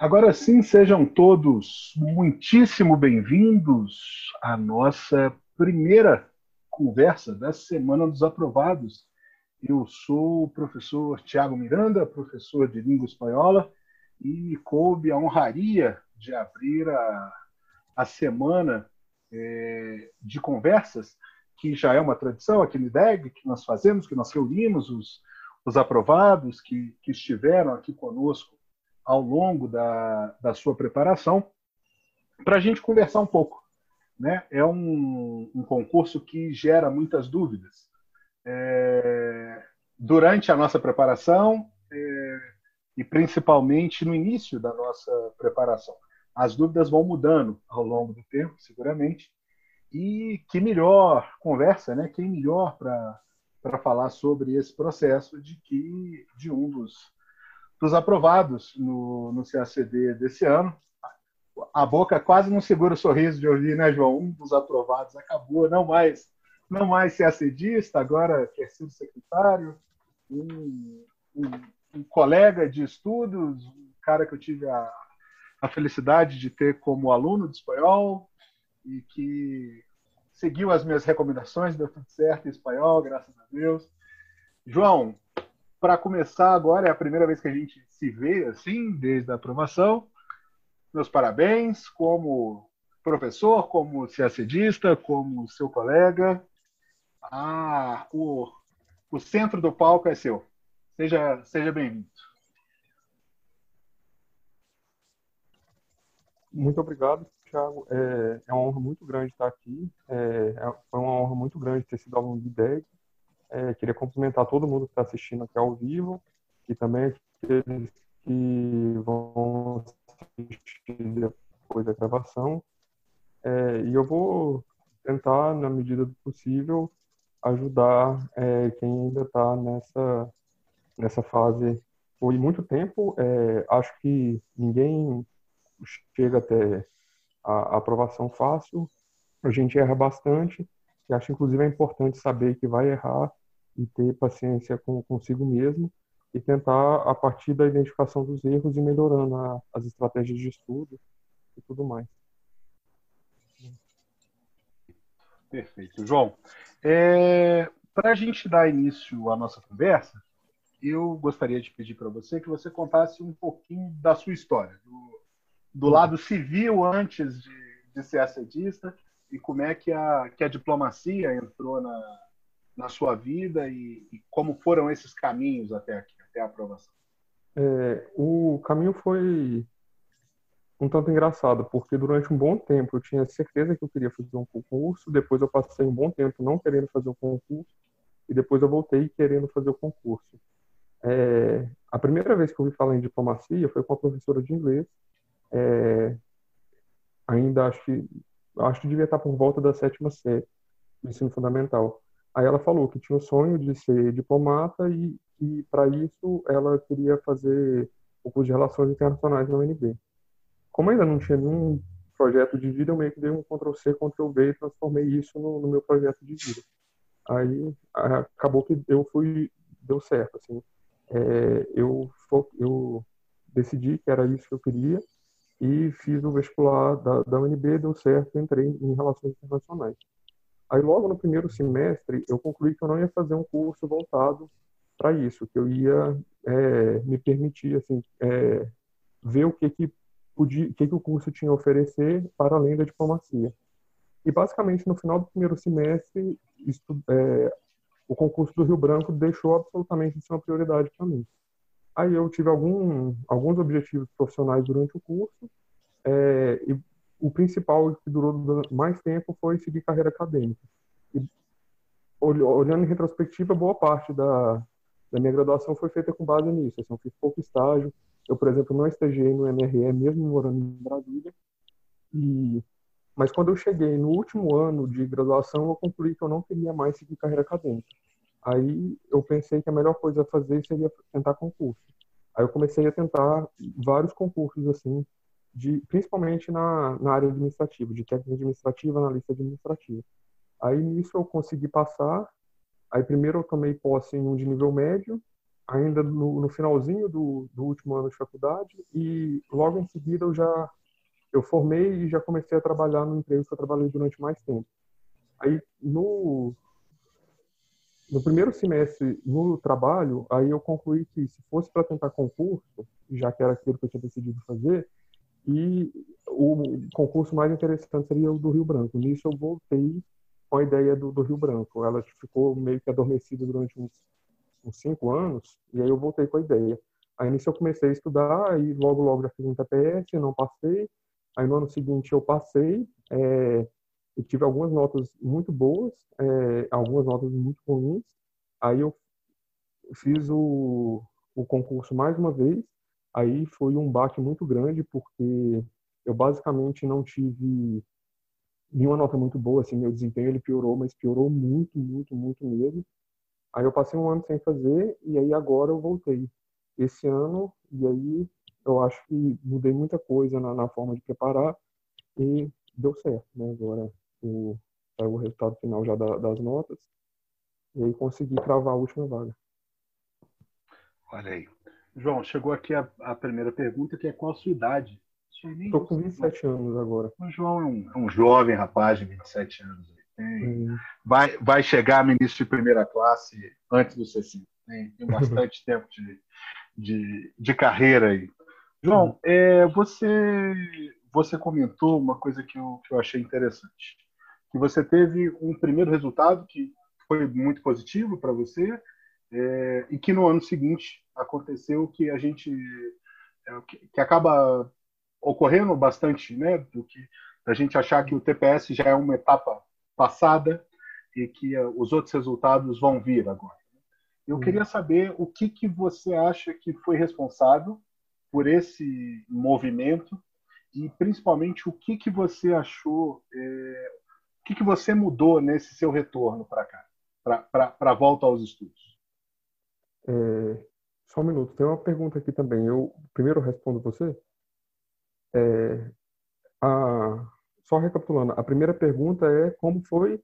Agora sim, sejam todos muitíssimo bem-vindos à nossa primeira conversa da Semana dos Aprovados. Eu sou o professor Tiago Miranda, professor de língua espanhola, e me coube a honraria de abrir a, a semana é, de conversas, que já é uma tradição aqui no IDEG, que nós fazemos, que nós reunimos os, os aprovados que, que estiveram aqui conosco ao longo da, da sua preparação, para a gente conversar um pouco. Né? É um, um concurso que gera muitas dúvidas. É, durante a nossa preparação é, e principalmente no início da nossa preparação. As dúvidas vão mudando ao longo do tempo, seguramente. E que melhor conversa, né? Quem melhor para falar sobre esse processo de que de um dos dos aprovados no, no CACD desse ano. A boca quase não segura o sorriso de ouvir, né, João? Um dos aprovados acabou, não mais, não mais CACDista, agora quer ser secretário, um, um, um, colega de estudos, um cara que eu tive a, a felicidade de ter como aluno de espanhol e que seguiu as minhas recomendações, deu tudo certo em espanhol, graças a Deus. João, para começar agora, é a primeira vez que a gente se vê assim, desde a aprovação. Meus parabéns como professor, como CACDista, como seu colega. Ah, o, o centro do palco é seu. Seja, seja bem-vindo. Muito obrigado, Thiago. É, é uma honra muito grande estar aqui. É, é foi uma honra muito grande ter sido aluno de DEG é, queria cumprimentar todo mundo que está assistindo aqui ao vivo e também aqueles que vão assistir depois da gravação. É, e eu vou tentar, na medida do possível, ajudar é, quem ainda está nessa, nessa fase por muito tempo. É, acho que ninguém chega até a, aprovação fácil. A gente erra bastante. E acho, inclusive, é importante saber que vai errar e ter paciência com consigo mesmo e tentar, a partir da identificação dos erros, ir melhorando a, as estratégias de estudo e tudo mais. Perfeito. João, é, para a gente dar início à nossa conversa, eu gostaria de pedir para você que você contasse um pouquinho da sua história, do, do lado civil antes de, de ser assedista e como é que a, que a diplomacia entrou na, na sua vida e, e como foram esses caminhos até aqui, até a aprovação? É, o caminho foi um tanto engraçado, porque durante um bom tempo eu tinha certeza que eu queria fazer um concurso, depois eu passei um bom tempo não querendo fazer o concurso, e depois eu voltei querendo fazer o concurso. É, a primeira vez que eu ouvi falar em diplomacia foi com a professora de inglês, é, ainda acho que, acho que devia estar por volta da sétima série do ensino fundamental. Aí ela falou que tinha o sonho de ser diplomata e, e para isso ela queria fazer o curso de Relações Internacionais na UNB. Como ainda não tinha nenhum projeto de vida, eu meio que dei um Ctrl-C, Ctrl-V e transformei isso no, no, meu projeto de vida. Aí acabou que eu fui, deu certo, assim. É, eu, eu decidi que era isso que eu queria e fiz o vestibular da, da UNB, deu certo, entrei em Relações Internacionais. Aí, logo no primeiro semestre, eu concluí que eu não ia fazer um curso voltado para isso, que eu ia é, me permitir assim, é, ver o que, que, podia, que, que o curso tinha a oferecer para além da diplomacia. E, basicamente, no final do primeiro semestre, é, o concurso do Rio Branco deixou absolutamente de ser uma prioridade para mim. Aí eu tive algum, alguns objetivos profissionais durante o curso, é, e o principal que durou mais tempo foi seguir carreira acadêmica. E, olhando em retrospectiva, boa parte da, da minha graduação foi feita com base nisso. Assim, eu fiz pouco estágio. Eu, por exemplo, não estagiei no MRE, mesmo morando em Brasília. E, mas quando eu cheguei no último ano de graduação, eu concluí que eu não queria mais seguir carreira acadêmica. Aí eu pensei que a melhor coisa a fazer seria tentar concurso. Aí eu comecei a tentar vários concursos assim de, principalmente na, na área administrativa, de técnica administrativa, analista administrativa. Aí nisso eu consegui passar. Aí primeiro eu tomei posse em um de nível médio, ainda no, no finalzinho do, do, último ano de faculdade e logo em seguida eu já eu formei e já comecei a trabalhar no emprego que eu trabalhei durante mais tempo. Aí no no primeiro semestre no trabalho, aí eu concluí que se fosse para tentar concurso, já que era aquilo que eu tinha decidido fazer, e o concurso mais interessante seria o do Rio Branco. Nisso eu voltei com a ideia do, do Rio Branco. Ela ficou meio que adormecida durante uns, uns cinco anos, e aí eu voltei com a ideia. Aí nisso eu comecei a estudar, e logo, logo já fiz um TPS, não passei. Aí no ano seguinte eu passei, é, e tive algumas notas muito boas, é, algumas notas muito ruins. Aí eu fiz o, o concurso mais uma vez, aí foi um baque muito grande, porque eu basicamente não tive nenhuma nota muito boa, assim, meu desempenho ele piorou, mas piorou muito, muito, muito mesmo. Aí eu passei um ano sem fazer e aí agora eu voltei esse ano e aí eu acho que mudei muita coisa na, na forma de preparar e deu certo, né? Agora o, o resultado final já da, das notas e aí consegui cravar a última vaga. Olha aí. João, chegou aqui a, a primeira pergunta, que é qual a sua idade? Estou com 27 anos agora. O João é um, é um jovem rapaz de 27 anos. Tem, hum. vai, vai chegar ministro de primeira classe antes dos 60. Tem, tem bastante tempo de, de, de, carreira aí. João, é, você, você comentou uma coisa que eu, que eu achei interessante. Que você teve um primeiro resultado que foi muito positivo para você é, e que no ano seguinte aconteceu que a gente é, que, que acaba ocorrendo bastante, né, do que a gente achar que o TPS já é uma etapa passada e que uh, os outros resultados vão vir agora. Eu hum. queria saber o que que você acha que foi responsável por esse movimento e principalmente o que que você achou, é, o que que você mudou nesse seu retorno para cá, para a volta aos estudos. É, só um minuto, tem uma pergunta aqui também. Eu primeiro respondo você. É, a, só recapitulando, a primeira pergunta é como foi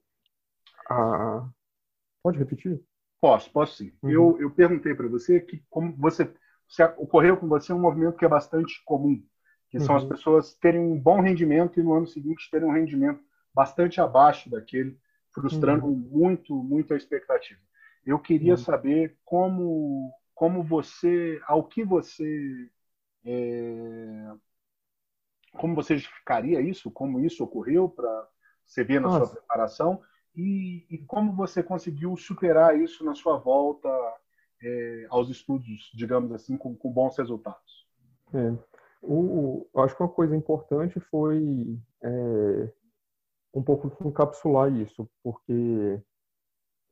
a. Pode repetir? Posso, posso sim. Uhum. Eu, eu perguntei para você que como você se ocorreu com você um movimento que é bastante comum, que são uhum. as pessoas terem um bom rendimento e no ano seguinte terem um rendimento bastante abaixo daquele, frustrando uhum. muito, muito a expectativa. Eu queria uhum. saber como, como você, ao que você é, como você justificaria isso? Como isso ocorreu para você ver na Nossa. sua preparação? E, e, como você conseguiu superar isso na sua volta é, aos estudos, digamos assim, com, com bons resultados? É. O, acho que uma coisa importante foi é, um pouco encapsular isso, porque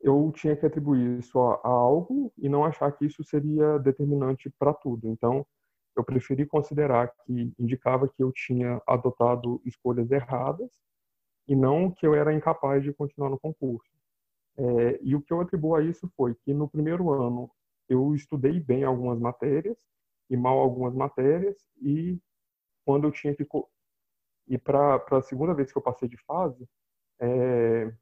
eu tinha que atribuir isso a, a algo e não achar que isso seria determinante para tudo. Então, eu preferi considerar que indicava que eu tinha adotado escolhas erradas e não que eu era incapaz de continuar no concurso. É, e o que eu atribuo a isso foi que no primeiro ano eu estudei bem algumas matérias e mal algumas matérias e quando eu tinha que e para a segunda vez que eu passei de fase é,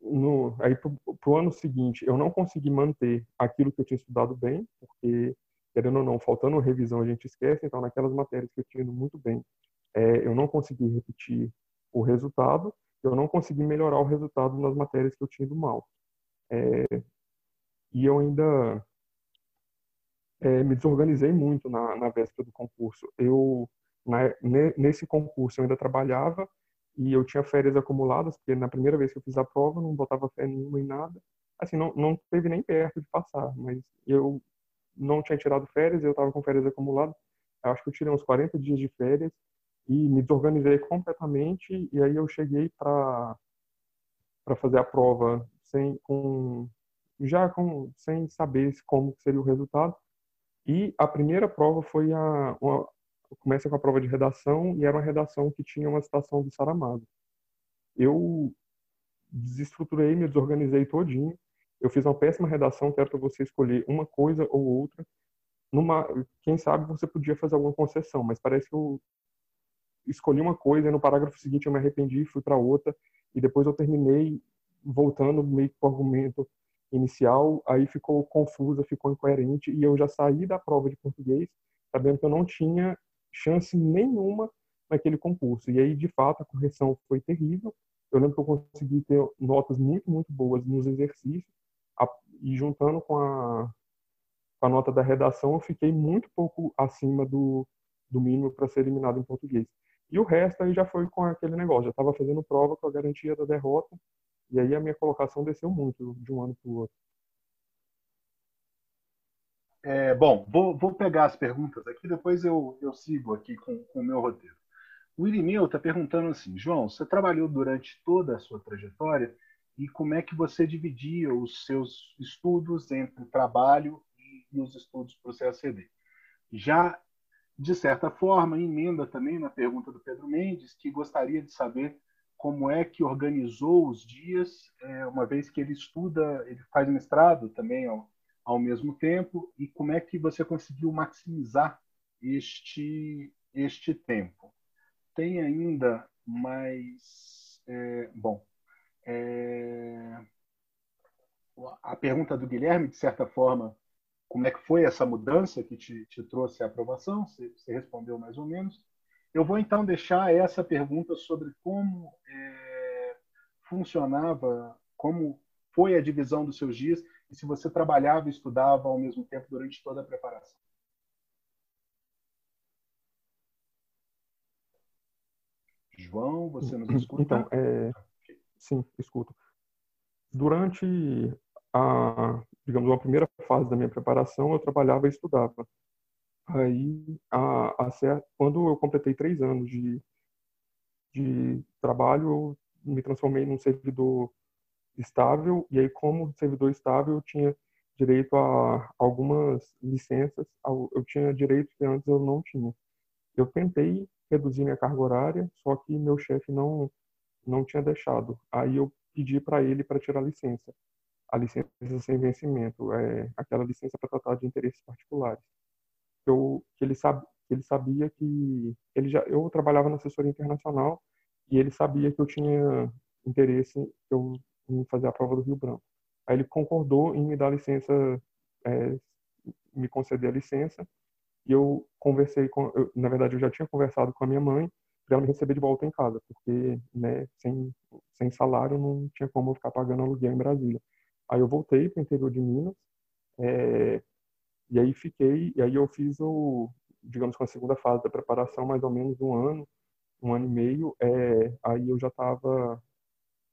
no, aí para o ano seguinte eu não consegui manter aquilo que eu tinha estudado bem porque querendo ou não, faltando revisão a gente esquece, então naquelas matérias que eu tinha ido muito bem, é, eu não consegui repetir o resultado, eu não consegui melhorar o resultado nas matérias que eu tinha ido mal. É, e eu ainda é, me desorganizei muito na, na véspera do concurso. Eu, na, nesse concurso, eu ainda trabalhava e eu tinha férias acumuladas, porque na primeira vez que eu fiz a prova, não botava fé nenhuma em nada. Assim, não, não teve nem perto de passar, mas eu não tinha tirado férias, eu estava com férias acumuladas. Eu acho que eu tirei uns 40 dias de férias e me desorganizei completamente. E aí eu cheguei para para fazer a prova sem com já com sem saber como seria o resultado. E a primeira prova foi a uma, começa com a prova de redação e era uma redação que tinha uma citação do Saramago. Eu desestruturei, me desorganizei todinho eu fiz uma péssima redação que era para você escolher uma coisa ou outra. Numa, quem sabe você podia fazer alguma concessão, mas parece que eu escolhi uma coisa e no parágrafo seguinte eu me arrependi, fui para outra e depois eu terminei voltando meio que o argumento inicial, aí ficou confusa, ficou incoerente e eu já saí da prova de português sabendo que eu não tinha chance nenhuma naquele concurso. E aí, de fato, a correção foi terrível. Eu lembro que eu consegui ter notas muito, muito boas nos exercícios e juntando com a, com a nota da redação, eu fiquei muito pouco acima do, do mínimo para ser eliminado em português. E o resto aí já foi com aquele negócio, já estava fazendo prova com a garantia da derrota, e aí a minha colocação desceu muito de um ano para o outro. É, bom, vou, vou, pegar as perguntas aqui, depois eu, eu sigo aqui com, com o meu roteiro. O Irineu está perguntando assim, João, você trabalhou durante toda a sua trajetória e como é que você dividia os seus estudos entre trabalho e os estudos para o CACD? Já, de certa forma, emenda também na pergunta do Pedro Mendes, que gostaria de saber como é que organizou os dias, é, uma vez que ele estuda, ele faz mestrado também ao, ao mesmo tempo, e como é que você conseguiu maximizar este, este tempo. Tem ainda mais. É, bom, é, a pergunta do Guilherme, de certa forma, como é que foi essa mudança que te, te trouxe a aprovação? Você, você respondeu mais ou menos. Eu vou então deixar essa pergunta sobre como é, funcionava, como foi a divisão dos seus dias e se você trabalhava e estudava ao mesmo tempo durante toda a preparação. João, você nos escuta? Então, é... sim, escuto. Durante a, digamos, a primeira fase da minha preparação, eu trabalhava e estudava. Aí, a, a, quando eu completei três anos de, de trabalho, eu me transformei num servidor estável, e aí, como servidor estável, eu tinha direito a algumas licenças, eu tinha direitos que antes eu não tinha. Eu tentei reduzir minha carga horária, só que meu chefe não não tinha deixado. Aí eu pedi para ele para tirar a licença, a licença sem vencimento, é aquela licença para tratar de interesses particulares eu, que ele, sabe, ele sabia que ele já, eu trabalhava na assessoria internacional e ele sabia que eu tinha interesse eu, em fazer a prova do Rio Branco. Aí ele concordou em me dar licença, é, me conceder a licença e eu conversei com, eu, na verdade eu já tinha conversado com a minha mãe para ela me receber de volta em casa, porque né, sem, sem salário não tinha como eu ficar pagando aluguel em Brasília. Aí eu voltei para o interior de Minas, é, e aí fiquei, e aí eu fiz o, digamos com a segunda fase da preparação, mais ou menos um ano, um ano e meio. É, aí eu já estava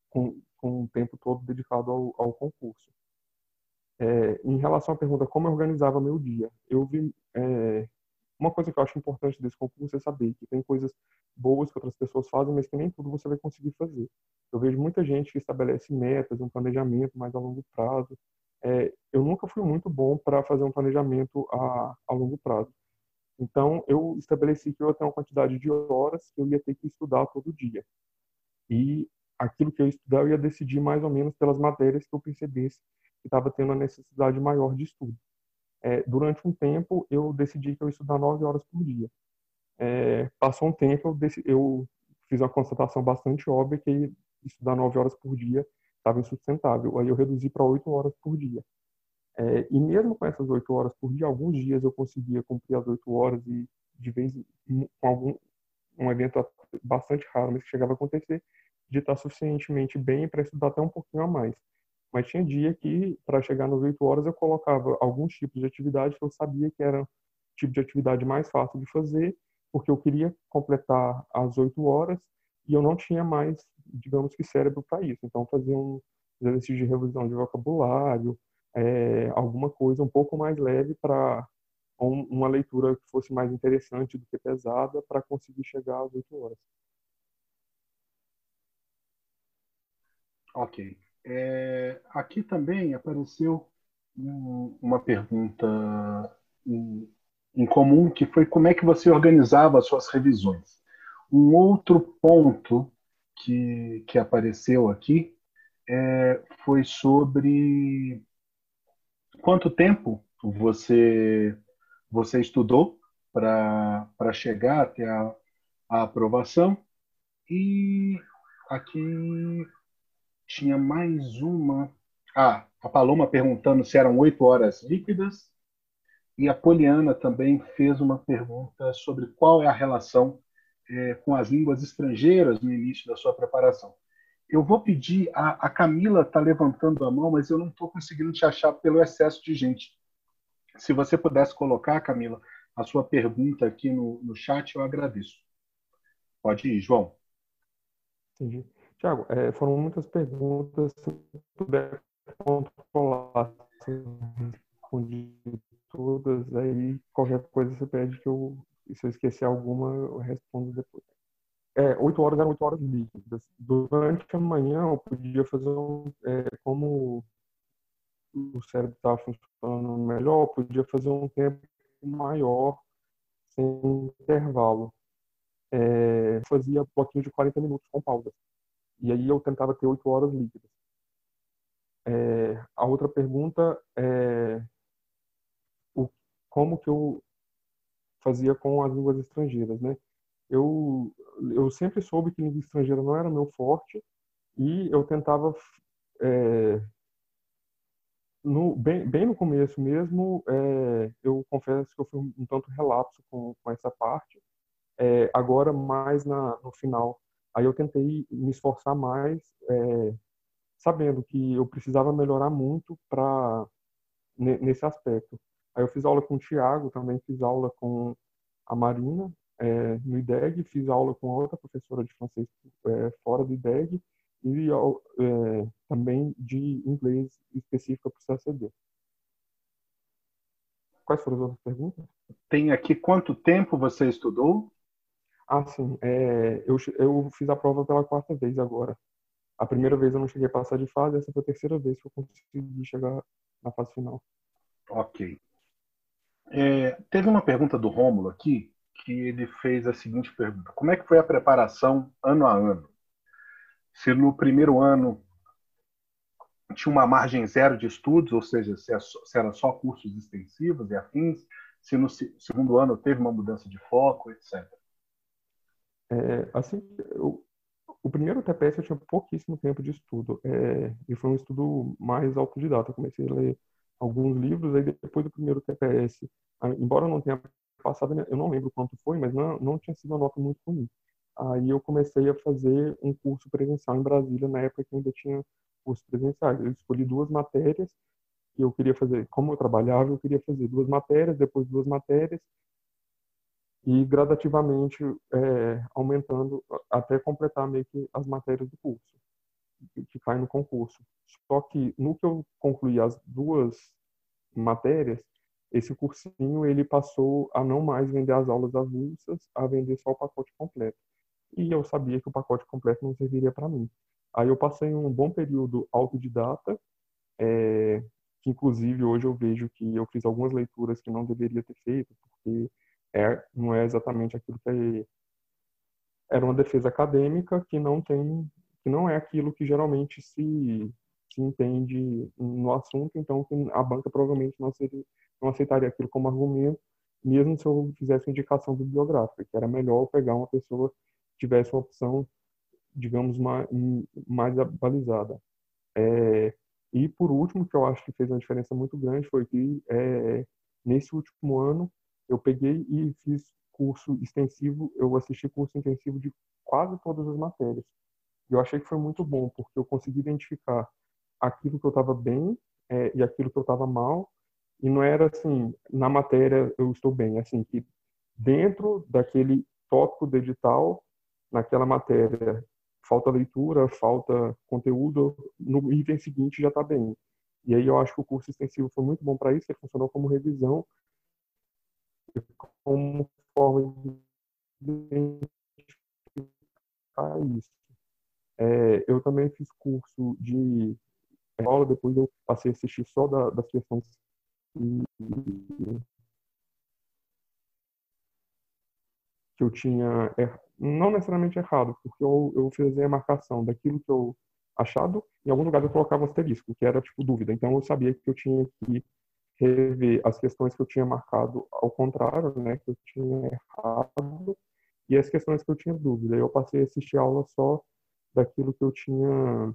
com, com o tempo todo dedicado ao, ao concurso. É, em relação à pergunta como eu organizava meu dia, eu vi é, uma coisa que eu acho importante desse concurso é saber que tem coisas boas que outras pessoas fazem, mas que nem tudo você vai conseguir fazer. Eu vejo muita gente que estabelece metas, um planejamento mais a longo prazo, é, eu nunca fui muito bom para fazer um planejamento a, a longo prazo. Então, eu estabeleci que eu ia ter uma quantidade de horas que eu ia ter que estudar todo dia. E aquilo que eu estudar, eu ia decidir mais ou menos pelas matérias que eu percebesse que estava tendo a necessidade maior de estudo. É, durante um tempo, eu decidi que eu ia estudar nove horas por dia. É, passou um tempo, eu, decidi, eu fiz uma constatação bastante óbvia que estudar nove horas por dia estava insustentável. Aí eu reduzi para oito horas por dia. É, e mesmo com essas oito horas por dia, alguns dias eu conseguia cumprir as oito horas e de vez com algum um evento bastante raro, mas que chegava a acontecer, de estar suficientemente bem para estudar até um pouquinho a mais. Mas tinha dia que, para chegar nas oito horas, eu colocava alguns tipos de atividade que eu sabia que era o tipo de atividade mais fácil de fazer, porque eu queria completar as oito horas e eu não tinha mais, digamos que, cérebro para isso. Então, fazia um exercício de revisão de vocabulário, é, alguma coisa um pouco mais leve para um, uma leitura que fosse mais interessante do que pesada para conseguir chegar às 8 horas. Ok. É, aqui também apareceu um, uma pergunta em, em comum que foi como é que você organizava as suas revisões. Um outro ponto que, que apareceu aqui é, foi sobre quanto tempo você, você estudou para chegar até a, a aprovação. E aqui tinha mais uma Ah, a Paloma perguntando se eram oito horas líquidas. E a Poliana também fez uma pergunta sobre qual é a relação é, com as línguas estrangeiras no início da sua preparação. Eu vou pedir, a, a Camila está levantando a mão, mas eu não estou conseguindo te achar pelo excesso de gente. Se você pudesse colocar, Camila, a sua pergunta aqui no, no chat, eu agradeço. Pode ir, João. Entendi. Tiago, é, foram muitas perguntas. Se puder controlar, se respondi todas, aí qualquer coisa você pede que eu, se eu esquecer alguma, eu respondo depois. É, 8 horas eram 8 horas líquidas. Durante a manhã eu podia fazer um, é, como o cérebro estava funcionando melhor, eu podia fazer um tempo maior sem intervalo. É, fazia bloquinho de 40 minutos com pausa. E aí eu tentava ter 8 horas líquidas. É, a outra pergunta é o, como que eu fazia com as línguas estrangeiras, né? Eu, eu sempre soube que língua estrangeira não era meu forte e eu tentava é, no, bem, bem, no começo mesmo, é, eu confesso que eu fui um tanto relapso com, com essa parte. É, agora, mais na, no final, aí eu tentei me esforçar mais, é, sabendo que eu precisava melhorar muito para nesse aspecto. Aí eu fiz aula com o Tiago, também fiz aula com a Marina é, no IDEG, fiz aula com outra professora de francês é, fora do IDEG e é, também de inglês específica para o CACD. Quais foram as outras perguntas? Tem aqui quanto tempo você estudou? Ah, sim. É, eu, eu fiz a prova pela quarta vez agora. A primeira vez eu não cheguei a passar de fase, essa foi a terceira vez que eu consegui chegar na fase final. Ok. É, teve uma pergunta do Rômulo aqui, que ele fez a seguinte pergunta: Como é que foi a preparação ano a ano? Se no primeiro ano tinha uma margem zero de estudos, ou seja, se é era só cursos extensivos e afins, se no segundo ano teve uma mudança de foco, etc. É, assim, eu, o primeiro TPS eu tinha pouquíssimo tempo de estudo, é, e foi um estudo mais autodidata. Eu comecei a ler alguns livros, aí depois do primeiro TPS, embora não tenha passado, eu não lembro quanto foi, mas não, não tinha sido uma nota muito ruim. Aí eu comecei a fazer um curso presencial em Brasília, na época que ainda tinha curso presencial. Eu escolhi duas matérias que eu queria fazer. Como eu trabalhava, eu queria fazer duas matérias, depois duas matérias, e gradativamente é, aumentando até completar meio que as matérias do curso, que cai no concurso. Só que no que eu concluí as duas matérias, esse cursinho ele passou a não mais vender as aulas avulsas, a vender só o pacote completo e eu sabia que o pacote completo não serviria para mim. Aí eu passei um bom período autodidata, é, que inclusive hoje eu vejo que eu fiz algumas leituras que não deveria ter feito, porque é, não é exatamente aquilo que é, era uma defesa acadêmica que não tem, que não é aquilo que geralmente se, se entende no assunto, então a banca provavelmente não, seria, não aceitaria aquilo como argumento, mesmo se eu fizesse indicação bibliográfica, que era melhor pegar uma pessoa tivesse uma opção, digamos, mais, mais balizada. É, e por último, que eu acho que fez uma diferença muito grande, foi que é, nesse último ano eu peguei e fiz curso extensivo, eu assisti curso intensivo de quase todas as matérias. E eu achei que foi muito bom, porque eu consegui identificar aquilo que eu estava bem é, e aquilo que eu estava mal. E não era assim, na matéria eu estou bem, assim, que dentro daquele tópico do edital naquela matéria falta leitura, falta conteúdo, no item seguinte já está bem. E aí eu acho que o curso extensivo foi muito bom para isso, ele funcionou como revisão, como forma de identificar isso. É, eu também fiz curso de aula, depois eu passei a assistir só da, das questões que eu tinha não necessariamente errado, porque eu, eu fazia a marcação daquilo que eu achado, em algum lugar eu colocava um asterisco, que era tipo dúvida. Então eu sabia que eu tinha que rever as questões que eu tinha marcado ao contrário, né, que eu tinha errado, e as questões que eu tinha dúvida. Eu passei a assistir aula só daquilo que eu tinha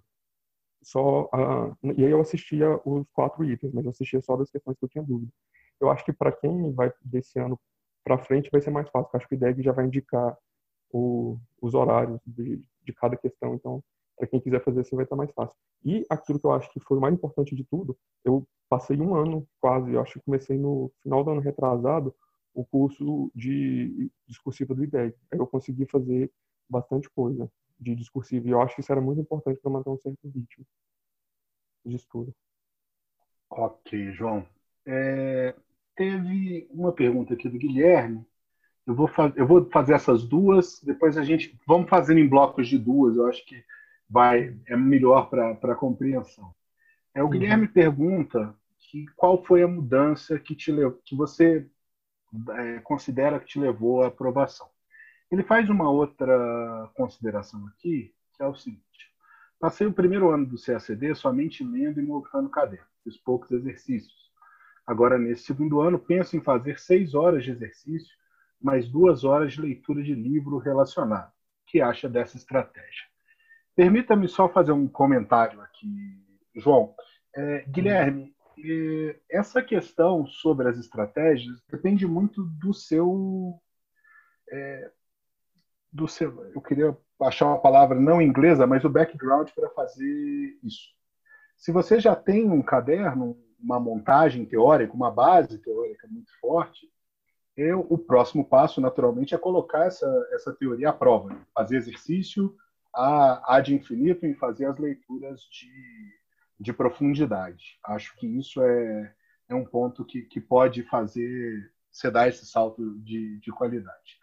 só a, e aí eu assistia os quatro itens, mas eu assistia só das questões que eu tinha dúvida. Eu acho que para quem vai desse ano para frente vai ser mais fácil, porque acho que o IDEG já vai indicar o, os horários de, de cada questão, então para quem quiser fazer assim vai estar mais fácil. E aquilo que eu acho que foi o mais importante de tudo, eu passei um ano quase, eu acho que comecei no final do ano retrasado, o curso de discursiva do IDEG. Aí eu consegui fazer bastante coisa de discursivo. E eu acho que isso era muito importante para manter um certo ritmo de estudo. Ok, João. É, teve uma pergunta aqui do Guilherme. Eu vou, eu vou fazer essas duas, depois a gente. Vamos fazendo em blocos de duas, eu acho que vai é melhor para a compreensão. É, o uhum. Guilherme pergunta que qual foi a mudança que, te, que você é, considera que te levou à aprovação. Ele faz uma outra consideração aqui, que é o seguinte: passei o primeiro ano do CACD somente lendo e montando caderno, fiz poucos exercícios. Agora, nesse segundo ano, penso em fazer seis horas de exercício, mais duas horas de leitura de livro relacionado. O que acha dessa estratégia? Permita-me só fazer um comentário aqui, João. É, Guilherme, é, essa questão sobre as estratégias depende muito do seu é, do seu, eu queria achar uma palavra não inglesa, mas o background para fazer isso. Se você já tem um caderno, uma montagem teórica, uma base teórica muito forte, eu, o próximo passo, naturalmente, é colocar essa, essa teoria à prova, né? fazer exercício a de infinito em fazer as leituras de, de profundidade. Acho que isso é, é um ponto que, que pode fazer você dar esse salto de, de qualidade.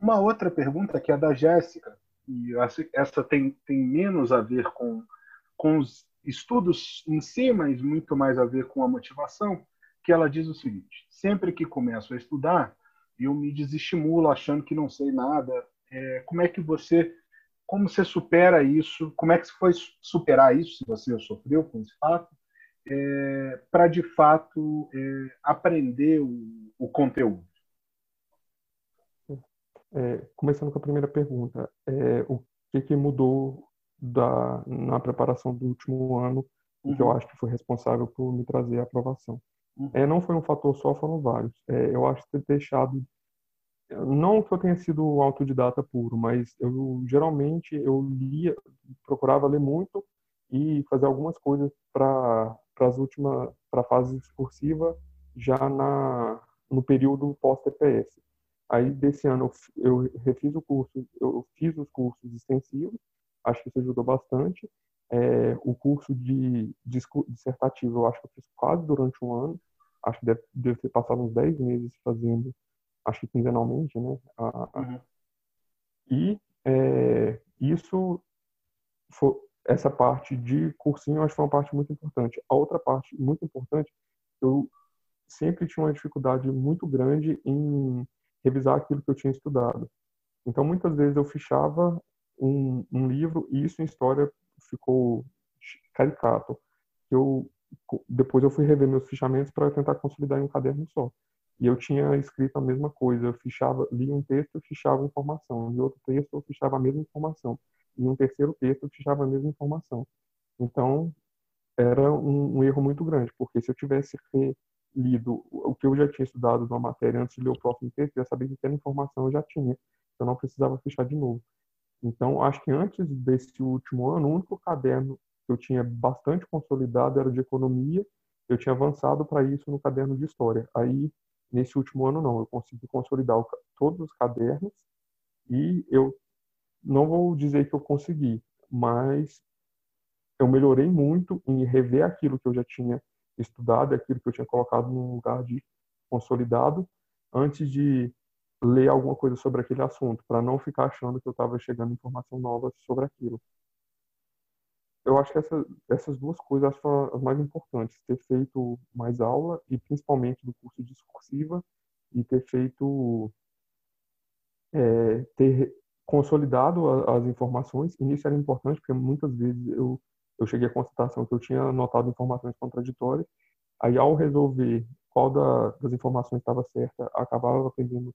Uma outra pergunta que é da Jéssica, e essa tem, tem menos a ver com, com os estudos em si, mas muito mais a ver com a motivação, que ela diz o seguinte: sempre que começo a estudar, eu me desestimulo achando que não sei nada. É, como é que você como você supera isso? Como é que foi superar isso, se você sofreu com esse fato, é, para de fato é, aprender o, o conteúdo? É, começando com a primeira pergunta, é, o que, que mudou da, na preparação do último ano uhum. que eu uhum. acho que foi responsável por me trazer a aprovação? Uhum. É, não foi um fator só, foram vários. É, eu acho que ter deixado, não que eu tenha sido autodidata puro, mas eu geralmente eu lia, procurava ler muito e fazer algumas coisas para as últimas, para a fase discursiva já na no período pós-TPS. Aí, desse ano, eu, refiz o curso, eu fiz os cursos extensivos, acho que isso ajudou bastante. É, o curso de, de dissertativo, eu acho que eu fiz quase durante um ano, acho que deve, deve ter passado uns 10 meses fazendo, acho que quinzenalmente, né? A, uhum. E é, isso, foi, essa parte de cursinho, acho que foi uma parte muito importante. A outra parte muito importante, eu sempre tinha uma dificuldade muito grande em revisar aquilo que eu tinha estudado. Então, muitas vezes eu fichava um, um livro e isso em história ficou caricato. Eu depois eu fui rever meus fichamentos para tentar consolidar em um caderno só. E eu tinha escrito a mesma coisa. Eu fichava, lia um texto, eu fichava informação. Em outro texto, eu fichava a mesma informação. Em um terceiro texto, eu fichava a mesma informação. Então, era um, um erro muito grande, porque se eu tivesse lido o que eu já tinha estudado numa matéria antes de ler o próximo texto, já sabia que aquela informação eu já tinha. Eu não precisava fechar de novo. Então, acho que antes desse último ano, o único caderno que eu tinha bastante consolidado era de economia. Eu tinha avançado para isso no caderno de história. Aí, nesse último ano, não. Eu consegui consolidar o, todos os cadernos e eu não vou dizer que eu consegui, mas eu melhorei muito em rever aquilo que eu já tinha estudado, aquilo que eu tinha colocado num lugar de consolidado, antes de ler alguma coisa sobre aquele assunto, para não ficar achando que eu estava chegando informação nova sobre aquilo. Eu acho que essa, essas duas coisas são as mais importantes, ter feito mais aula e principalmente do curso discursiva e ter feito é, ter consolidado as informações. E isso era importante porque muitas vezes eu eu cheguei à constatação que eu tinha anotado informações contraditórias. Aí, ao resolver qual da, das informações estava certa, acabava aprendendo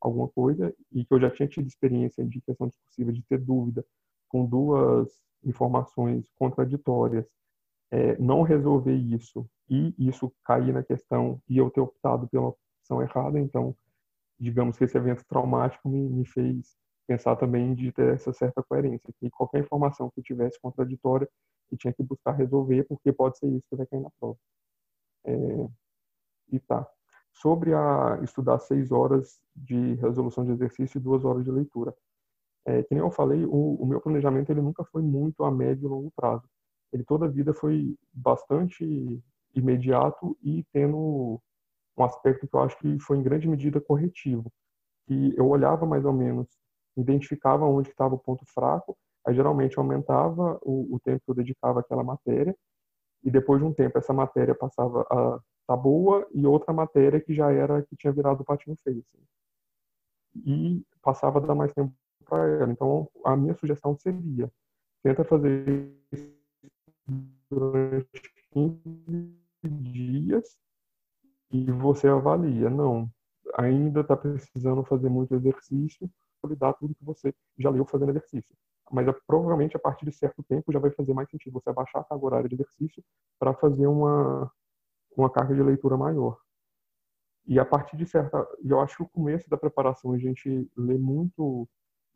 alguma coisa e que eu já tinha tido experiência de questão discursiva, de ter dúvida com duas informações contraditórias, é, não resolver isso e isso cair na questão e eu ter optado pela opção errada, então, digamos que esse evento traumático me, me fez pensar também de ter essa certa coerência, que qualquer informação que tivesse contraditória, que tinha que buscar resolver, porque pode ser isso que vai cair na prova. É, e tá. Sobre a estudar seis horas de resolução de exercício e duas horas de leitura. É, que nem eu falei, o, o, meu planejamento ele nunca foi muito a médio e longo prazo. Ele toda a vida foi bastante imediato e tendo um aspecto que eu acho que foi em grande medida corretivo, que eu olhava mais ou menos, identificava onde estava o ponto fraco, aí geralmente aumentava o, o tempo que eu dedicava àquela matéria, e depois de um tempo essa matéria passava a tá boa e outra matéria que já era que tinha virado o patinho feio. Assim. E passava a dar mais tempo para ela. Então, a minha sugestão seria: tenta fazer isso durante 15 dias e você avalia. Não, ainda está precisando fazer muito exercício, consolidar tudo que você já leu fazendo exercício. Mas provavelmente a partir de certo tempo já vai fazer mais sentido você abaixar a carga horária de exercício para fazer uma, uma carga de leitura maior. E a partir de certa. Eu acho que o começo da preparação a gente lê muito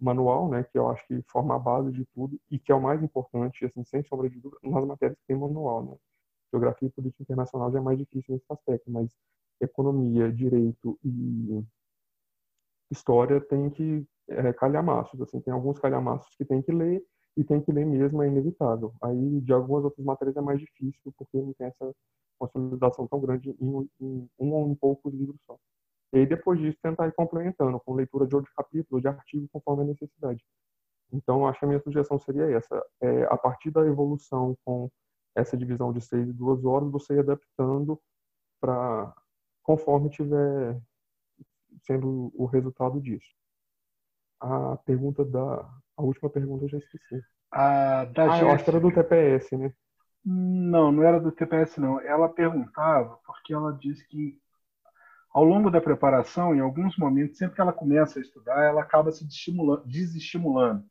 manual, né, que eu acho que forma a base de tudo e que é o mais importante, assim, sem sombra de dúvida, nas matérias que tem manual, né. Geografia e política internacional já é mais difícil nesse aspecto, mas economia, direito e história tem que é, calhamaços, assim, tem alguns calhamaços que tem que ler e tem que ler mesmo, é inevitável. Aí, de algumas outras matérias é mais difícil, porque não tem essa consolidação tão grande em, em um ou em poucos livros só. E aí, depois disso, tentar ir complementando com leitura de outro capítulo, de artigo, conforme a necessidade. Então, acho que a minha sugestão seria essa. É, a partir da evolução com essa divisão de seis e duas horas, você ir adaptando para conforme tiver sendo o resultado disso. A pergunta da... A última pergunta eu já esqueci. A da ah, eu acho que era do TPS, né? Não, não era do TPS, não. Ela perguntava porque ela disse que ao longo da preparação, em alguns momentos, sempre que ela começa a estudar, ela acaba se desestimulando,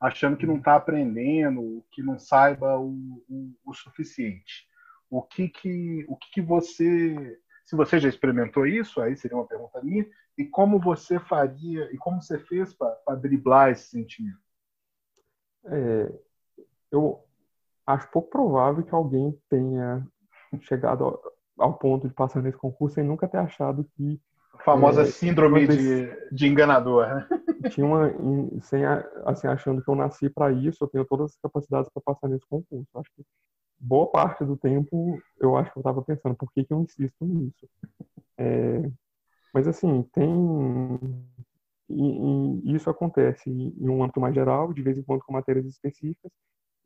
achando que não está aprendendo, que não saiba o, o, o, suficiente. O que que, o que que você, se você já experimentou isso, aí seria uma pergunta minha, e como você faria, e como você fez para driblar esse sentimento? É, eu acho pouco provável que alguém tenha chegado ao ponto de passar nesse concurso sem nunca ter achado que. A famosa é, síndrome de, de enganador, né? Tinha uma. Sem, assim, achando que eu nasci para isso, eu tenho todas as capacidades para passar nesse concurso. Acho que boa parte do tempo eu acho que eu estava pensando, por que, que eu insisto nisso? É, mas, assim, tem. E, e isso acontece em um âmbito mais geral, de vez em quando com matérias específicas,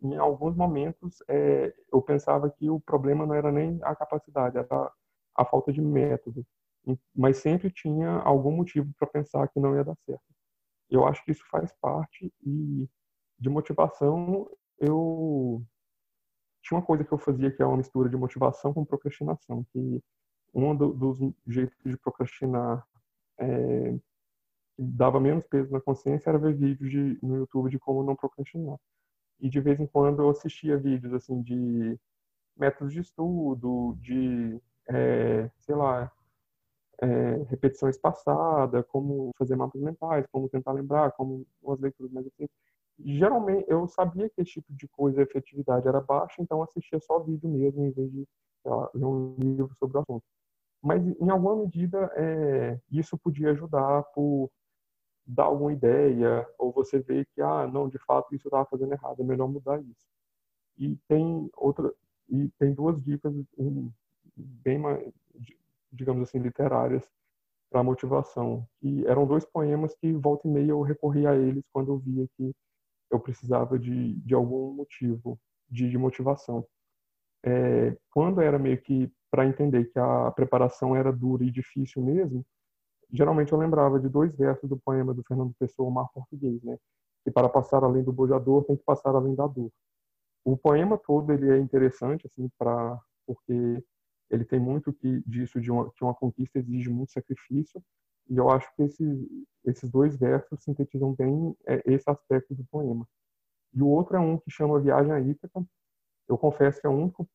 em alguns momentos é, eu pensava que o problema não era nem a capacidade, era a falta de método. Mas sempre tinha algum motivo para pensar que não ia dar certo. Eu acho que isso faz parte e de motivação eu tinha uma coisa que eu fazia que é uma mistura de motivação com procrastinação, que um do, dos jeitos de procrastinar é, dava menos peso na consciência era ver vídeos de, no YouTube de como não procrastinar e de vez em quando eu assistia vídeos assim de métodos de estudo, de é, sei lá, é, repetição espaçada, como fazer mapas mentais, como tentar lembrar, como umas leituras mais assim. Geralmente eu sabia que esse tipo de coisa a efetividade era baixa, então assistia só vídeo mesmo em vez de lá, ler um livro sobre o assunto. Mas em alguma medida é, isso podia ajudar por dá alguma ideia, ou você vê que, ah, não, de fato isso estava fazendo errado, é melhor mudar isso. E tem outra, e tem duas dicas bem mais, digamos assim, literárias para motivação, que eram dois poemas que volta e meia eu recorria a eles quando eu via que eu precisava de, de algum motivo de, de motivação. É, quando era meio que para entender que a preparação era dura e difícil mesmo, geralmente eu lembrava de dois versos do poema do Fernando Pessoa, O Mar Português, né? Que para passar além do bojador tem que passar além da dor. O poema todo ele é interessante assim para porque ele tem muito que disso de uma, que uma conquista exige muito sacrifício e eu acho que esses esses dois versos sintetizam bem é, esse aspecto do poema. E o outro é um que chama Viagem a Ítaca. Eu confesso que é o único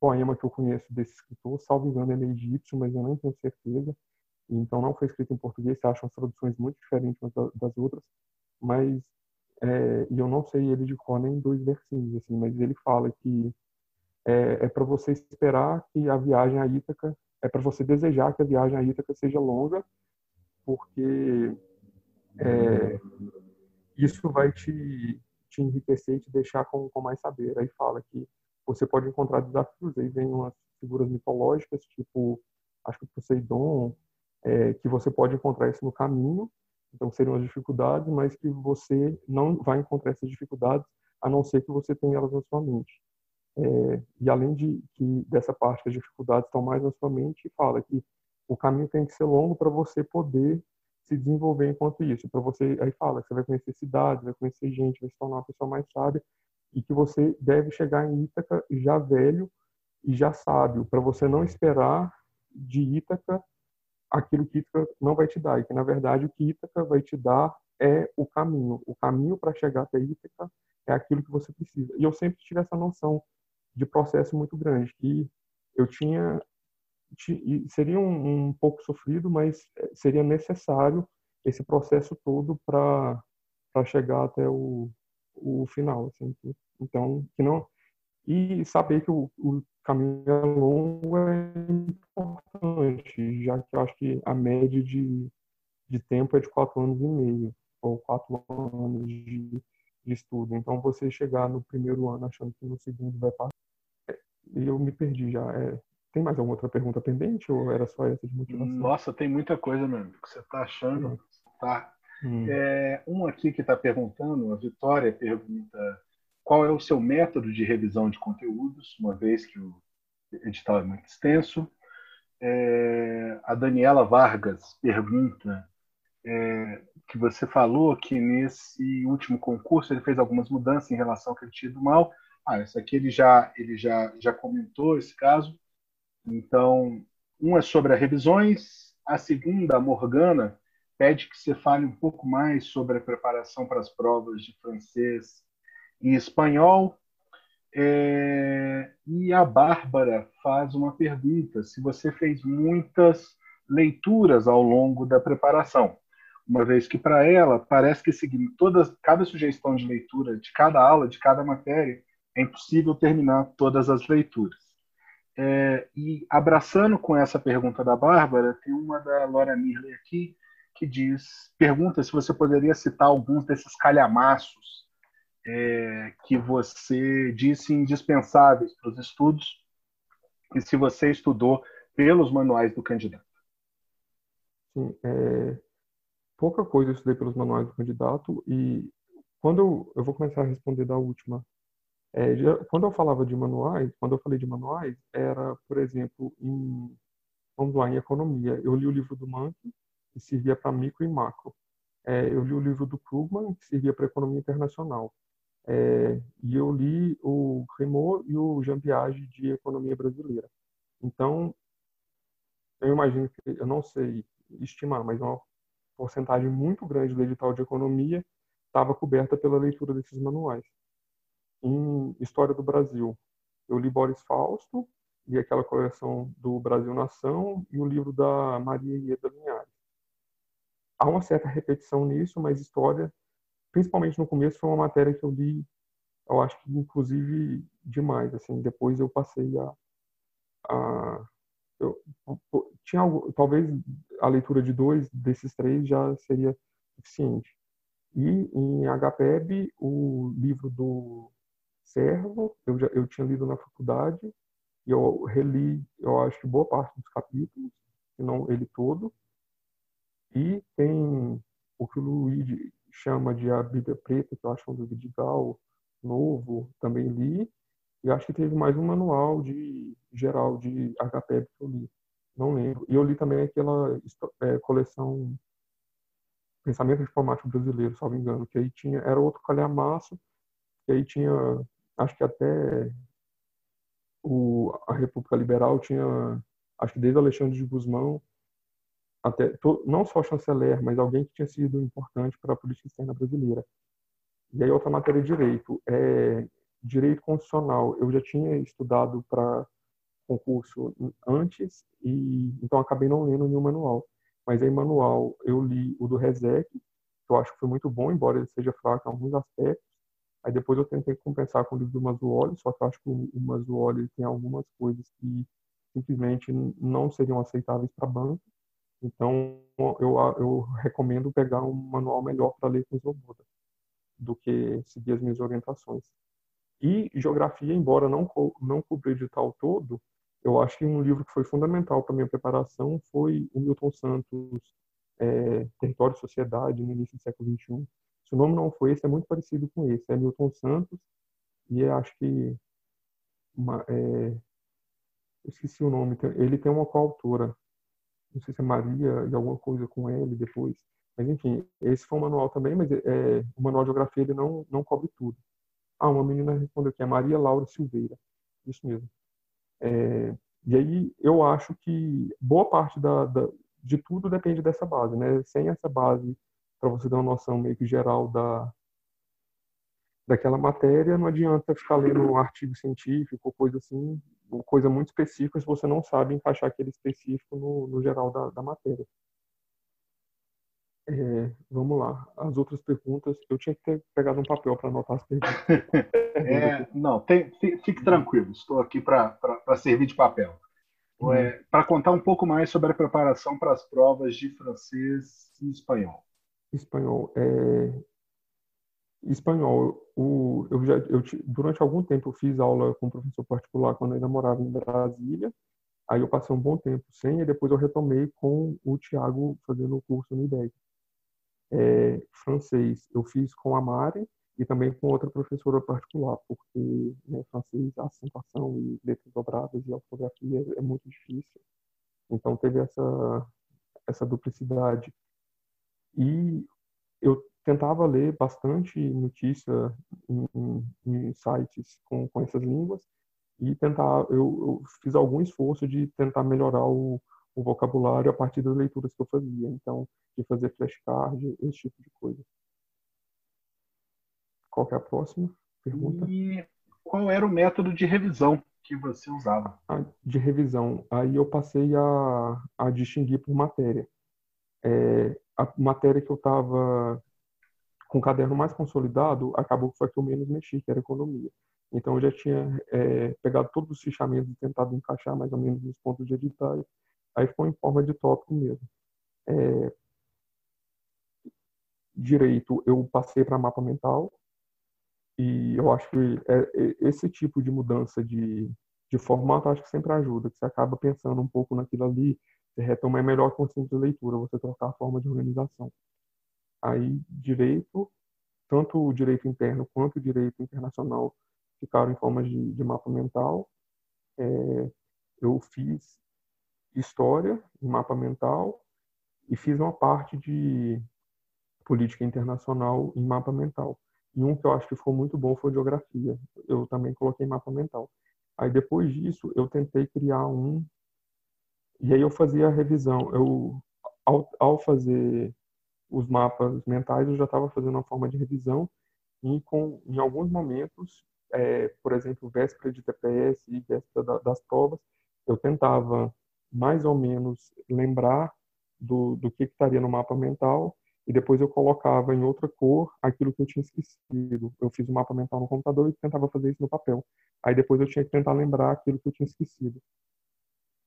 poema que eu conheço desse escritor, salvo engano ele é egípcio, mas eu não tenho certeza. Então não foi escrito em português, você acha as traduções muito diferentes das outras, mas é, e eu não sei ele de cor nem dois versinhos assim, mas ele fala que é, é para você esperar que a viagem a Ítaca, é para você desejar que a viagem a Ítaca seja longa, porque é, isso vai te, te enriquecer e te deixar com, com mais saber. Aí fala que você pode encontrar desafios, aí vem umas figuras mitológicas, tipo, acho que Poseidon, é, que você pode encontrar isso no caminho, então seriam as dificuldades, mas que você não vai encontrar essas dificuldades a não ser que você tenha elas na sua mente. É, e além de que dessa parte que as dificuldades estão mais na sua mente, fala que o caminho tem que ser longo para você poder se desenvolver enquanto isso. Para você, aí fala que você vai conhecer cidades, vai conhecer gente, vai se tornar uma pessoa mais sábia e que você deve chegar em Ítaca já velho e já sábio, para você não esperar de Ítaca aquilo que Ítaca não vai te dar, e que na verdade o que Ítaca vai te dar é o caminho. O caminho para chegar até Ítaca é aquilo que você precisa. E eu sempre tive essa noção de processo muito grande, que eu tinha seria um, um pouco sofrido, mas eh, seria necessário esse processo todo para chegar até o, o final, assim. Então, que não e saber que o, o caminho é longo é importante, já que eu acho que a média de, de tempo é de quatro anos e meio, ou quatro anos de, de estudo. Então, você chegar no primeiro ano achando que no segundo vai passar, e eu me perdi já. É, tem mais alguma outra pergunta pendente ou era só essa de motivação? Nossa, tem muita coisa, meu amigo, que você está achando. Hum. Tá. Hum. É, um aqui que está perguntando, a Vitória pergunta qual é o seu método de revisão de conteúdos, uma vez que o edital é muito extenso. É, a Daniela Vargas pergunta é, que você falou que nesse último concurso ele fez algumas mudanças em relação ao que ele tinha do mal. Ah, esse aqui ele já ele já já comentou esse caso. Então, uma é sobre as revisões, a segunda, a Morgana, pede que você fale um pouco mais sobre a preparação para as provas de francês e espanhol. É, e a Bárbara faz uma pergunta: se você fez muitas leituras ao longo da preparação, uma vez que para ela parece que seguindo todas, cada sugestão de leitura de cada aula, de cada matéria, é impossível terminar todas as leituras. É, e abraçando com essa pergunta da Bárbara, tem uma da Laura Mirley aqui que diz, pergunta se você poderia citar alguns desses calhamaços é, que você disse indispensáveis para os estudos e se você estudou pelos manuais do candidato. Sim, é, pouca coisa eu estudei pelos manuais do candidato e quando eu, eu vou começar a responder da última, é, quando eu falava de manuais, quando eu falei de manuais, era, por exemplo, em, vamos lá, em economia. Eu li o livro do Mankey, que servia para micro e macro. É, eu li o livro do Krugman, que servia para economia internacional. É, e eu li o Cremot e o Jean Piaget de Economia Brasileira. Então, eu imagino que, eu não sei estimar, mas uma porcentagem muito grande do edital de economia estava coberta pela leitura desses manuais. Em História do Brasil, eu li Boris Fausto, li aquela coleção do Brasil Nação e o livro da Maria Ieda Linhares. Há uma certa repetição nisso, mas história principalmente no começo, foi uma matéria que eu li, eu acho que inclusive demais, assim, depois eu passei a, a eu, tinha algo, talvez a leitura de dois desses três já seria suficiente. E em HPEB, o livro do Servo, eu, já, eu tinha lido na faculdade, e eu reli, eu acho boa parte dos capítulos, se não ele todo. E tem o que o Luigi chama de A Bíblia Preta, que eu acho um livro de Gal, novo, também li. E acho que teve mais um manual de geral de HPEB que eu li. Não lembro. E eu li também aquela é, coleção Pensamento Informático Brasileiro, salvo engano, que aí tinha, era outro calhamaço, que aí tinha, acho que até o, a República Liberal tinha, acho que desde Alexandre de Guzmão, até não só chanceler, mas alguém que tinha sido importante para a política externa brasileira. E aí outra matéria direito. É, direito constitucional, eu já tinha estudado para concurso antes e então acabei não lendo nenhum manual. Mas aí manual eu li o do Resec, que eu acho que foi muito bom, embora ele seja fraco em alguns aspectos. Aí depois eu tentei compensar com o livro do Mazzuoli, só que eu acho que o Mazzuoli tem algumas coisas que simplesmente não seriam aceitáveis para banco. Então eu, eu recomendo pegar um manual melhor para ler com Sloboda do que seguir as minhas orientações. E geografia, embora não não cubra o edital todo, eu acho que um livro que foi fundamental para minha preparação foi o Milton Santos, é, Território e Sociedade, no início do século XXI. Se o nome não foi esse, é muito parecido com esse. É Milton Santos e é, acho que uma, é, esqueci o nome. Ele tem uma coautora, não sei se é Maria e alguma coisa com ele depois. Mas enfim, esse foi um manual também, mas é, o manual de geografia ele não não cobre tudo. Ah, uma menina respondeu que é Maria Laura Silveira. Isso mesmo. É, e aí eu acho que boa parte da, da, de tudo depende dessa base, né? Sem essa base, para você ter uma noção meio que geral da, daquela matéria, não adianta ficar lendo um artigo científico ou coisa assim, coisa muito específica, se você não sabe encaixar aquele específico no, no geral da, da matéria. É, vamos lá. As outras perguntas, eu tinha que ter pegado um papel para anotar as perguntas. é, não, tem, fique tranquilo, estou aqui para servir de papel. Uhum. É, para contar um pouco mais sobre a preparação para as provas de francês e espanhol. Espanhol. Espanhol, o, eu já, eu, durante algum tempo eu fiz aula com um professor particular quando eu ainda morava em Brasília. Aí eu passei um bom tempo sem e depois eu retomei com o Tiago fazendo o curso no IDEC. É, francês eu fiz com a Mari e também com outra professora particular, porque né, francês, acentuação e letras dobradas e ortografia é muito difícil. Então teve essa, essa duplicidade. E eu tentava ler bastante notícia em, em, em sites com, com essas línguas e tentar, eu, eu, fiz algum esforço de tentar melhorar o, o vocabulário a partir das leituras que eu fazia. Então, de fazer flashcard, esse tipo de coisa. Qual é a próxima pergunta? E qual era o método de revisão que você usava? Ah, de revisão. Aí eu passei a, a distinguir por matéria. É, a matéria que eu estava com caderno mais consolidado, acabou que foi que eu menos mexi, que era economia. Então eu já tinha é, pegado todos os fichamentos e tentado encaixar mais ou menos nos pontos de editais. Aí ficou em forma de tópico mesmo. É, direito eu passei para mapa mental e eu acho que é, é, esse tipo de mudança de, de formato acho que sempre ajuda, que você acaba pensando um pouco naquilo ali, você retoma a melhor consciência de leitura, você trocar a forma de organização. Aí, direito, tanto o direito interno quanto o direito internacional ficaram em forma de, de mapa mental. É, eu fiz história em mapa mental e fiz uma parte de política internacional em mapa mental. E um que eu acho que ficou muito bom foi geografia. Eu também coloquei mapa mental. Aí depois disso, eu tentei criar um. E aí eu fazia a revisão. Eu, ao, ao fazer os mapas mentais, eu já estava fazendo uma forma de revisão. E com, em alguns momentos, é, por exemplo, véspera de TPS e véspera da, das provas, eu tentava mais ou menos lembrar do, do que, estaria no mapa mental e depois eu colocava em outra cor aquilo que eu tinha esquecido. Eu fiz o mapa mental no computador e tentava fazer isso no papel. Aí depois eu tinha que tentar lembrar aquilo que eu tinha esquecido.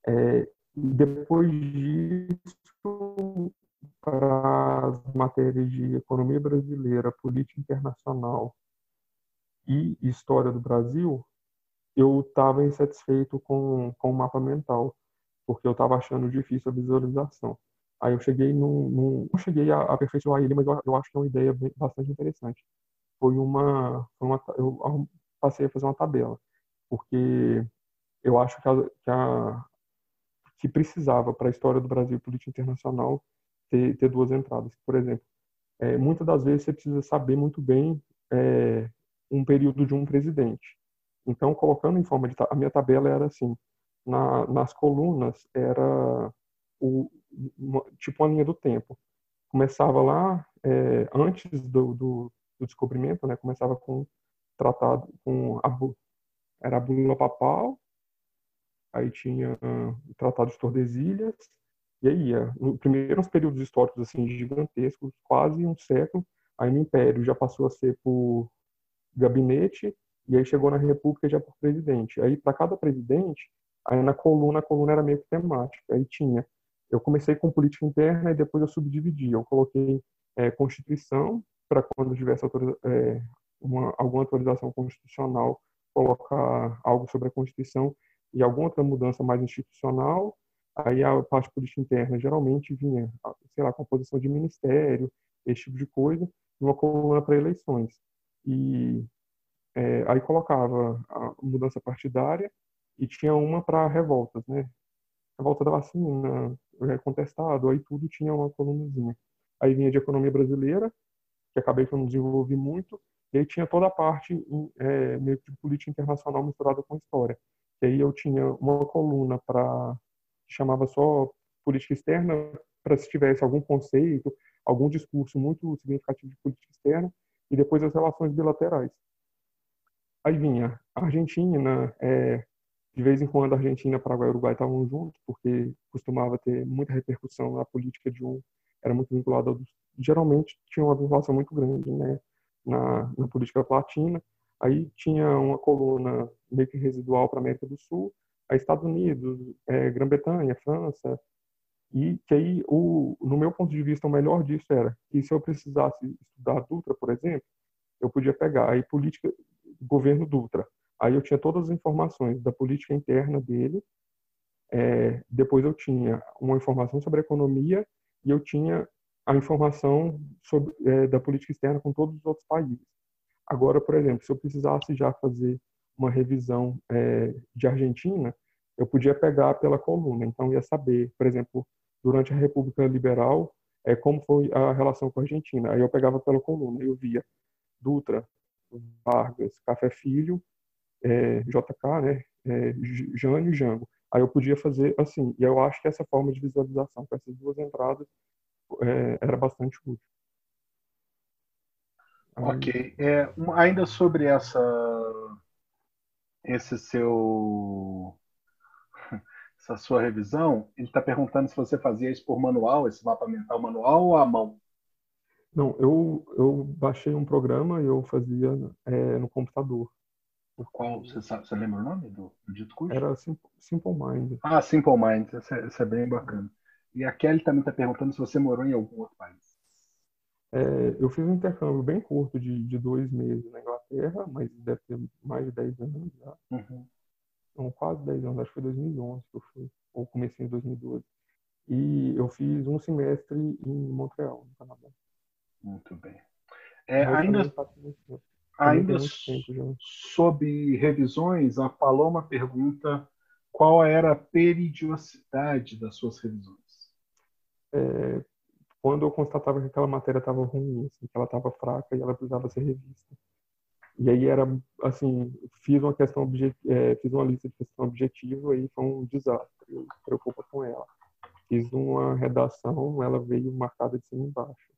É, depois disso, para as matérias de economia brasileira, política internacional e história do Brasil, eu estava insatisfeito com, com o mapa mental, porque eu estava achando difícil a visualização. Aí eu cheguei num, num não cheguei a aperfeiçoar ele, mas eu, eu, acho que é uma ideia bastante interessante. Foi uma, foi uma eu passei a fazer uma tabela, porque eu acho que a, que, a, que precisava para a história do Brasil política internacional ter, ter duas entradas. Por exemplo, é, muitas das vezes você precisa saber muito bem é, um período de um presidente. Então, colocando em forma de a minha tabela era assim, na, nas colunas era o, uma, tipo uma linha do tempo. Começava lá é, antes do, do, do descobrimento, né? Começava com tratado com a era a bula papal, aí tinha uh, o Tratado de Tordesilhas, e aí ia. No primeiros períodos históricos assim gigantescos, quase um século, aí no Império já passou a ser por gabinete e aí chegou na República já por presidente. Aí para cada presidente, aí na coluna a coluna era meio que temática. Aí tinha eu comecei com política interna e depois eu subdividi. Eu coloquei é, Constituição, para quando tivesse é, uma, alguma atualização constitucional, colocar algo sobre a Constituição e alguma outra mudança mais institucional. Aí a parte política interna geralmente vinha, sei lá, composição de ministério, esse tipo de coisa, uma coluna para eleições. E é, aí colocava a mudança partidária e tinha uma para revoltas, né? Revolta da vacina, é, contestado, aí tudo tinha uma colunazinha. Aí vinha de economia brasileira, que acabei que eu não desenvolvi muito, e aí tinha toda a parte é, meio de política internacional misturada com história. E aí eu tinha uma coluna para que chamava só política externa, para se tivesse algum conceito, algum discurso muito significativo de política externa, e depois as relações bilaterais. Aí vinha Argentina, é, de vez em quando, Argentina, Paraguai e Uruguai estavam juntos, porque costumava ter muita repercussão na política de um, era muito vinculado aos, geralmente tinha uma vinculação muito grande, né, na, na política latina. Aí tinha uma coluna meio que residual para a América do Sul, aí Estados Unidos, é, Grã-Bretanha, França, e que aí, o, no meu ponto de vista, o melhor disso era que se eu precisasse estudar Dutra, por exemplo, eu podia pegar aí política, governo Dutra, Aí eu tinha todas as informações da política interna dele. É, depois eu tinha uma informação sobre a economia e eu tinha a informação sobre, é, da política externa com todos os outros países. Agora, por exemplo, se eu precisasse já fazer uma revisão é, de Argentina, eu podia pegar pela coluna. Então, ia saber, por exemplo, durante a República Liberal, é, como foi a relação com a Argentina. Aí eu pegava pela coluna, eu via Dutra, Vargas, Café Filho é, JK, né, é, Jânio e Jango. Aí eu podia fazer assim, e eu acho que essa forma de visualização com essas duas entradas é, era bastante útil. Ok. É, ainda sobre essa esse seu essa sua revisão, ele está perguntando se você fazia isso por manual, esse mapa mental manual ou à mão? Não, eu, eu baixei um programa e eu fazia é, no computador. Por qual? Você, sabe, você lembra o nome do, do dito curso? Era Simple, Simple Mind. Ah, Simple Mind. Isso é, isso é bem bacana. E a Kelly também está perguntando se você morou em algum outro país. É, eu fiz um intercâmbio bem curto de, de dois meses na Inglaterra, mas deve ter mais de 10 anos já. Uhum. Não, quase 10 anos, acho que foi 2011 que eu fui, ou comecei em 2012. E eu fiz um semestre em Montreal, no Canadá. Muito bem. É, ainda, Ainda sob revisões, a Paloma pergunta qual era a periodicidade das suas revisões. É, quando eu constatava que aquela matéria estava ruim, assim, que ela estava fraca e ela precisava ser revista. E aí era assim, fiz uma questão é, fiz uma lista de questão objetiva e foi um desastre. Eu me preocupo com ela. Fiz uma redação, ela veio marcada de cima e embaixo.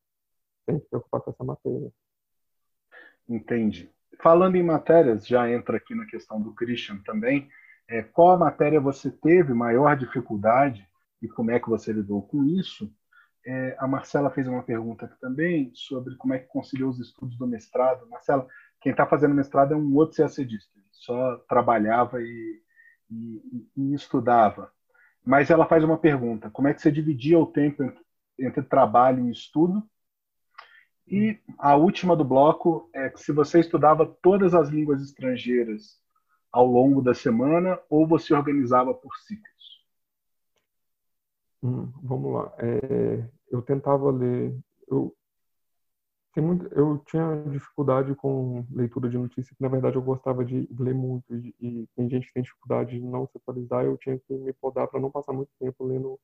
Tem que preocupar com essa matéria. Entende. Falando em matérias, já entra aqui na questão do Christian também. É, qual matéria você teve maior dificuldade e como é que você lidou com isso? É, a Marcela fez uma pergunta aqui também sobre como é que conciliou os estudos do mestrado. Marcela, quem está fazendo mestrado é um outro CACDista, só trabalhava e, e, e, estudava. Mas ela faz uma pergunta: como é que você dividia o tempo entre, entre trabalho e estudo? E a última do bloco é que se você estudava todas as línguas estrangeiras ao longo da semana ou você organizava por ciclos? Hum, vamos lá. É, eu tentava ler. Eu, tem muito, eu tinha dificuldade com leitura de notícias, que na verdade eu gostava de ler muito. E, e tem gente que tem dificuldade de não se atualizar. Eu tinha que me podar para não passar muito tempo lendo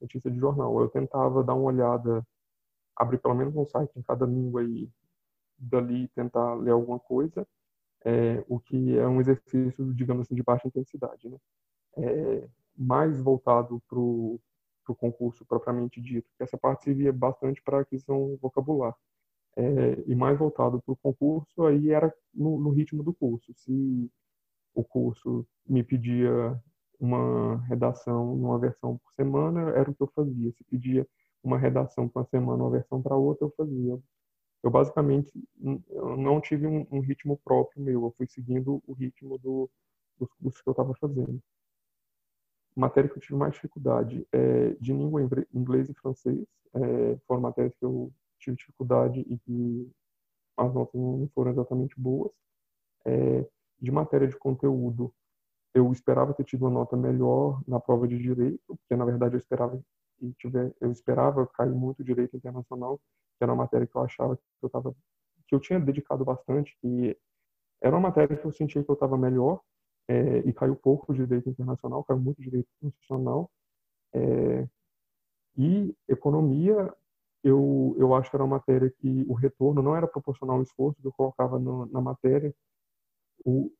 notícia de jornal. Eu tentava dar uma olhada abrir pelo menos um site em cada língua e dali tentar ler alguma coisa, é, o que é um exercício, digamos assim, de baixa intensidade, né? É, mais voltado para o concurso propriamente dito, essa parte servia bastante para aquisição vocabular. é, e mais voltado para o concurso, aí era no, no, ritmo do curso. Se o curso me pedia uma redação numa versão por semana, era o que eu fazia. Se pedia uma redação para uma semana, uma versão para outra, eu fazia. Eu basicamente não tive um, um, ritmo próprio meu, eu fui seguindo o ritmo do, dos cursos que eu estava fazendo. Matéria que eu tive mais dificuldade é de língua inglês e francês. É, foram matérias que eu tive dificuldade e que as notas não foram exatamente boas. É, de matéria de conteúdo, eu esperava ter tido uma nota melhor na prova de direito, porque na verdade eu esperava que tiver, eu esperava cair muito direito internacional, que era uma matéria que eu achava que eu tava, que eu tinha dedicado bastante, e era uma matéria que eu sentia que eu estava melhor, é, e caiu pouco direito internacional, caiu muito direito constitucional. É, e economia, eu, eu acho que era uma matéria que o retorno não era proporcional ao esforço que eu colocava no, na matéria. O,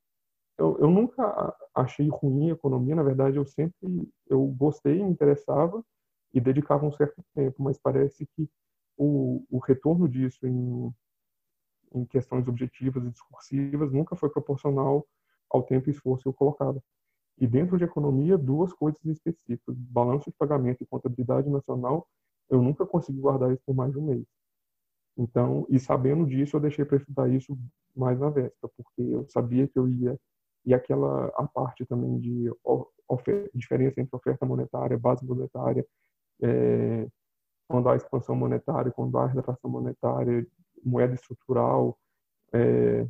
eu, eu nunca achei ruim a economia, na verdade, eu sempre eu gostei, me interessava e dedicava um certo tempo, mas parece que o, o retorno disso em, em questões objetivas e discursivas nunca foi proporcional ao tempo e esforço eu colocava. E dentro de economia, duas coisas específicas: balanço de pagamento e contabilidade nacional. Eu nunca consegui guardar isso por mais de um mês. Então, e sabendo disso, eu deixei para estudar isso mais na véspera, porque eu sabia que eu ia e aquela a parte também de diferença entre oferta monetária, base monetária, é, quando há expansão monetária, quando há retração monetária, moeda estrutural, é,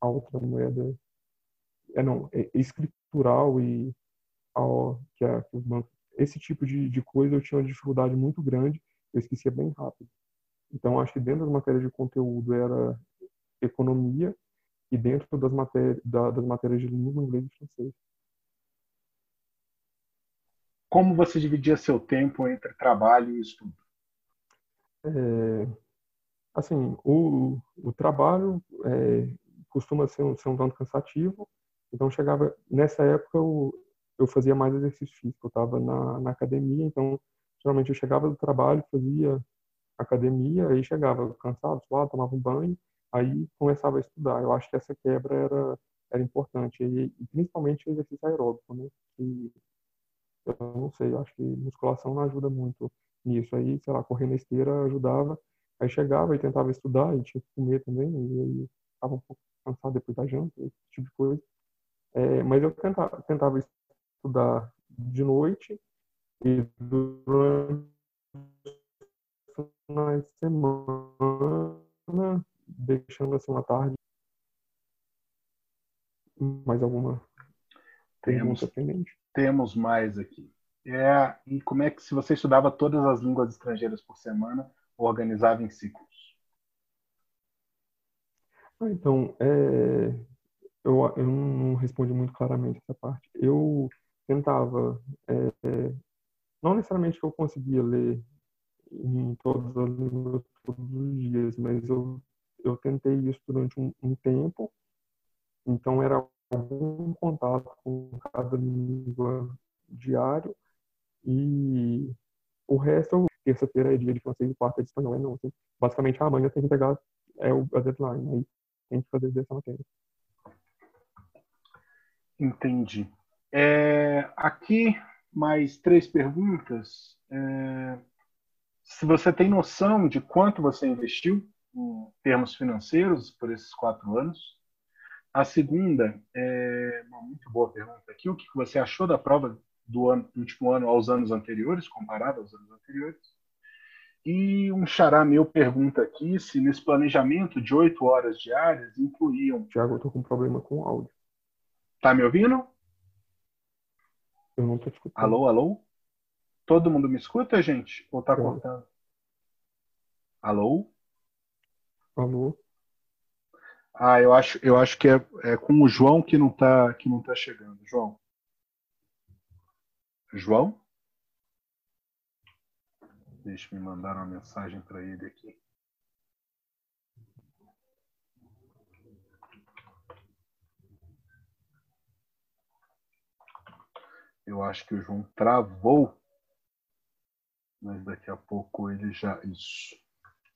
a outra moeda é não é escritural e ao, que, é, que bancos esse tipo de, de coisa eu tinha uma dificuldade muito grande eu esquecia bem rápido. Então acho que dentro das matérias de conteúdo era economia e dentro das matérias da, das matérias de língua inglês e francês. Como você dividia seu tempo entre trabalho e estudo? É, assim o, o trabalho é, costuma ser um, ser um tanto cansativo então chegava nessa época eu, eu fazia mais exercício físico, eu estava na, na academia, então geralmente eu chegava do trabalho, fazia academia, aí chegava cansado, suado, tomava um banho, aí começava a estudar. Eu acho que essa quebra era era importante e, e principalmente o exercício aeróbico, né? E, eu não sei, eu acho que musculação não ajuda muito nisso. Aí, sei lá, correr na esteira ajudava. Aí chegava e tentava estudar e tinha que comer também, e aí estava um pouco cansado depois da janta, esse tipo de coisa. É, mas eu tentava, tentava estudar de noite e durante finais de semana, deixando assim uma tarde. Mais alguma temos, pendente? Temos mais aqui. É, e como é que, se você estudava todas as línguas estrangeiras por semana, organizava em ciclos? Ah, então, é, eu, eu não respondi muito claramente essa parte. Eu tentava, é, não necessariamente que eu conseguia ler em todas as línguas todos os dias, mas eu, eu tentei isso durante um, um tempo, então era algum contato com cada língua diário e o resto, terça-feira é dia de francês e quarta é de espanhol, é não. Assim, basicamente, amanhã tem que pegar é o, a deadline, aí tem que fazer dessa matéria. Entendi. É, aqui, mais três perguntas. É, se você tem noção de quanto você investiu em termos financeiros por esses quatro anos. A segunda é uma muito boa pergunta aqui. O que você achou da prova do, ano, último ano aos anos anteriores, comparado aos anos anteriores? E um xará meu pergunta aqui se nesse planejamento de oito horas diárias incluíam. Tiago, eu estou com problema com o áudio. Tá me ouvindo? Eu não tô escutando. Alô, alô? Todo mundo me escuta, gente? Ou tá cortando? Alô? Alô? Ah, eu acho, eu acho que é, é com o João que não tá, que não tá chegando. João? João? Deixa eu me mandar uma mensagem para ele aqui. Eu acho que o João travou, mas daqui a pouco ele já isso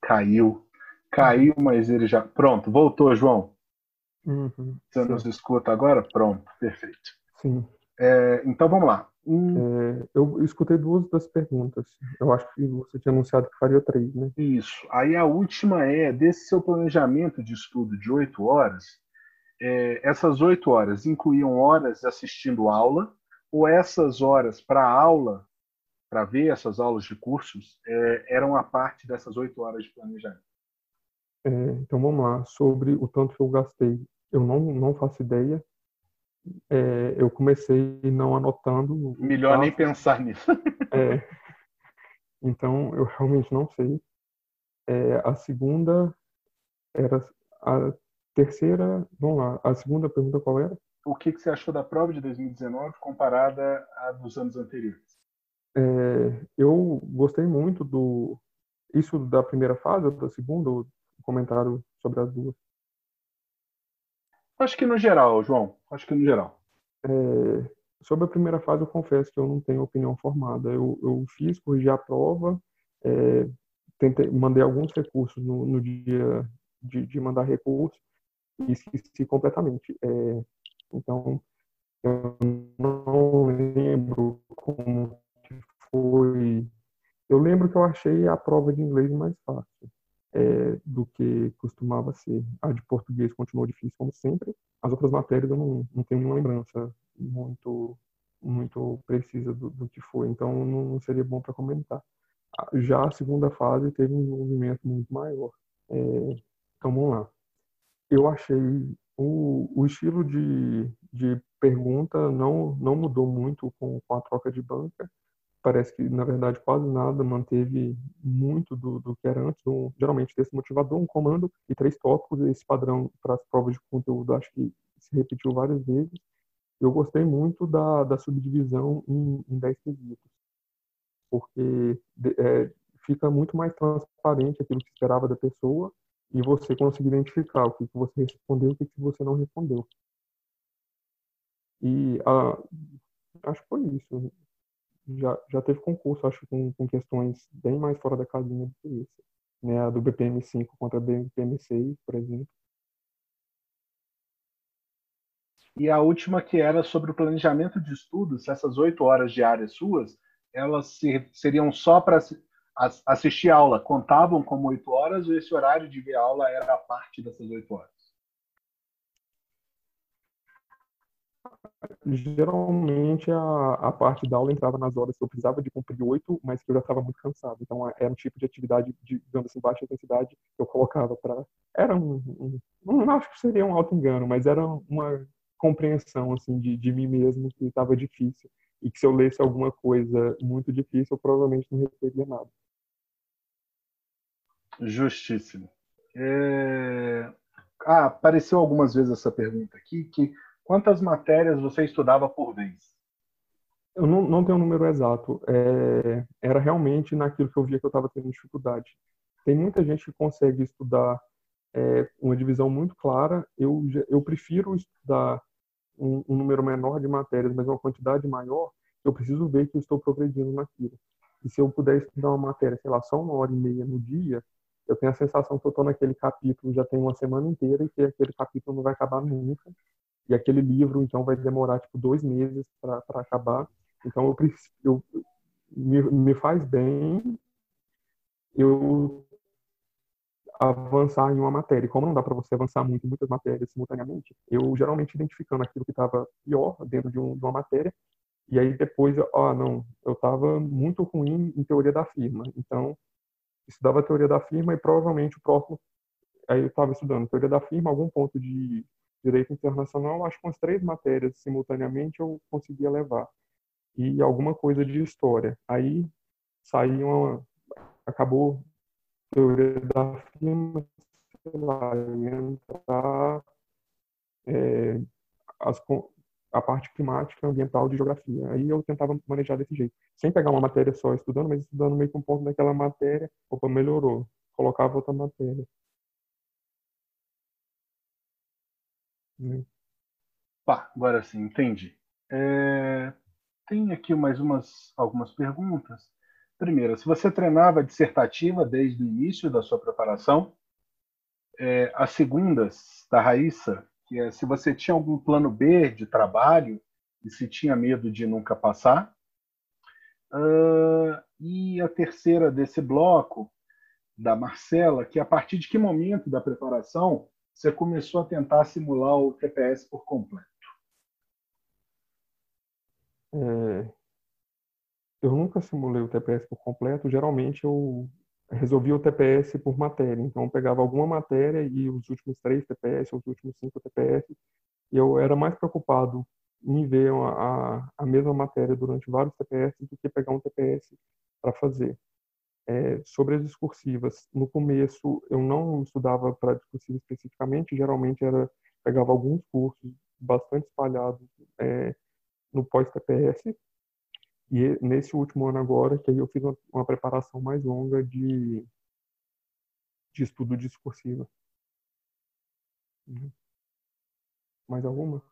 caiu Caiu, mas ele já. Pronto, voltou, João. Uhum, Você nos escuta agora? Pronto, perfeito. Sim. É, então vamos lá. Hum, É, eu escutei duas das perguntas. Eu acho que você tinha anunciado que faria três, né? Isso. Aí a última é desse seu planejamento de estudo de oito horas. é, essas oito horas incluíam horas assistindo aula ou essas horas para aula, para ver essas aulas de cursos, é, eram a parte dessas oito horas de planejamento? É, então vamos lá. Sobre o tanto que eu gastei, eu não, não faço ideia. É, eu comecei não anotando. Melhor nem tá? pensar nisso. É, então eu realmente não sei. É, a segunda era a terceira. Vamos lá. A segunda pergunta qual era? O que, que você achou da prova de 2019 comparada à dos anos anteriores? É, eu gostei muito do isso da primeira fase, ou da segunda, o comentário sobre as duas. Acho que no geral, João. Acho que no geral. É, sobre a primeira fase, eu confesso que eu não tenho opinião formada. Eu, eu fiz, corrigi a prova, é, tentei, mandei alguns recursos no, no dia de, de, mandar recurso e esqueci completamente. É, então, eu não lembro como foi. Eu lembro que eu achei a prova de inglês mais fácil é, do que costumava ser. A de português continuou difícil, como sempre. As outras matérias eu não, não tenho nenhuma lembrança muito muito precisa do, do que foi, então não seria bom para comentar. Já a segunda fase teve um desenvolvimento muito maior. É, então vamos lá. Eu achei o, o estilo de, de pergunta não, não mudou muito com, com a troca de banca parece que, na verdade, quase nada manteve muito do, do que era antes. Um, geralmente, desse motivador, um comando e três tópicos. Esse padrão para as provas de conteúdo acho que se repetiu várias vezes. Eu gostei muito da, da subdivisão em, em 10 quesitos, porque é, fica muito mais transparente aquilo que esperava da pessoa e você consegue identificar o que, que você respondeu e o que, que você não respondeu. E a, acho que foi isso já, já teve concurso, acho, com, com questões bem mais fora da casinha do que isso. Né? A do BPM5 contra a BPM6, por exemplo. E a última que era sobre o planejamento de estudos, se essas oito horas diárias suas, elas seriam só para assistir aula, contavam como oito horas ou esse horário de ver aula era a parte dessas oito horas? geralmente a, a parte da aula entrava nas horas que eu precisava de cumprir oito, mas que eu já estava muito cansado. Então era um tipo de atividade de, digamos assim, baixa intensidade que eu colocava para. Era um, um, Não acho que seria um auto engano, mas era uma compreensão assim de, de mim mesmo que estava difícil e que se eu lesse alguma coisa muito difícil, eu provavelmente não reteria nada. Justíssimo. É... Ah, apareceu algumas vezes essa pergunta aqui que Quantas matérias você estudava por vez? Eu não, não tenho um número exato. É, era realmente naquilo que eu via que eu estava tendo dificuldade. Tem muita gente que consegue estudar é, uma divisão muito clara. Eu, eu prefiro estudar um, um, número menor de matérias, mas uma quantidade maior. Eu preciso ver que eu estou progredindo naquilo. E se eu puder estudar uma matéria, sei lá, só uma hora e meia no dia, eu tenho a sensação que eu estou naquele capítulo já tem uma semana inteira e que aquele capítulo não vai acabar nunca e aquele livro então vai demorar tipo dois meses para acabar então eu, eu me, me faz bem eu avançar em uma matéria. Como não dá para você avançar muito em muitas matérias simultaneamente, eu geralmente identificando aquilo que estava pior dentro de, um, de, uma matéria, e aí depois, ah, não, eu estava muito ruim em teoria da firma. Então, estudava teoria da firma e provavelmente o próximo, aí eu estava estudando teoria da firma, algum ponto de direito internacional, acho que umas três matérias simultaneamente eu conseguia levar. E alguma coisa de história. Aí saiu uma. Acabou teoria da firma, sei lá, entrar é, as, a parte climática, ambiental de geografia. Aí eu tentava manejar desse jeito. Sem pegar uma matéria só estudando, mas estudando meio que um ponto daquela matéria, opa, melhorou. Colocava outra matéria. Hum. Pá, agora sim, entendi. É, tem aqui mais umas algumas perguntas. Primeiro, se você treinava dissertativa desde o início da sua preparação? é, as segundas da Raíssa, que é se você tinha algum plano B de trabalho e se tinha medo de nunca passar. Uh, e a terceira desse bloco, da Marcela, que a partir de que momento da preparação você começou a tentar simular o TPS por completo? É, eu nunca simulei o TPS por completo. Geralmente eu resolvia o TPS por matéria. Então eu pegava alguma matéria e os últimos três TPS, os últimos cinco TPS, eu era mais preocupado em ver a, a mesma matéria durante vários TPS do que pegar um TPS para fazer. É, sobre as discursivas, no começo eu não estudava para discursiva especificamente, geralmente era pegava alguns cursos bastante espalhados é, no pós-TPS, e nesse último ano agora, que aí eu fiz uma, uma preparação mais longa de, de estudo discursivo. Mais alguma?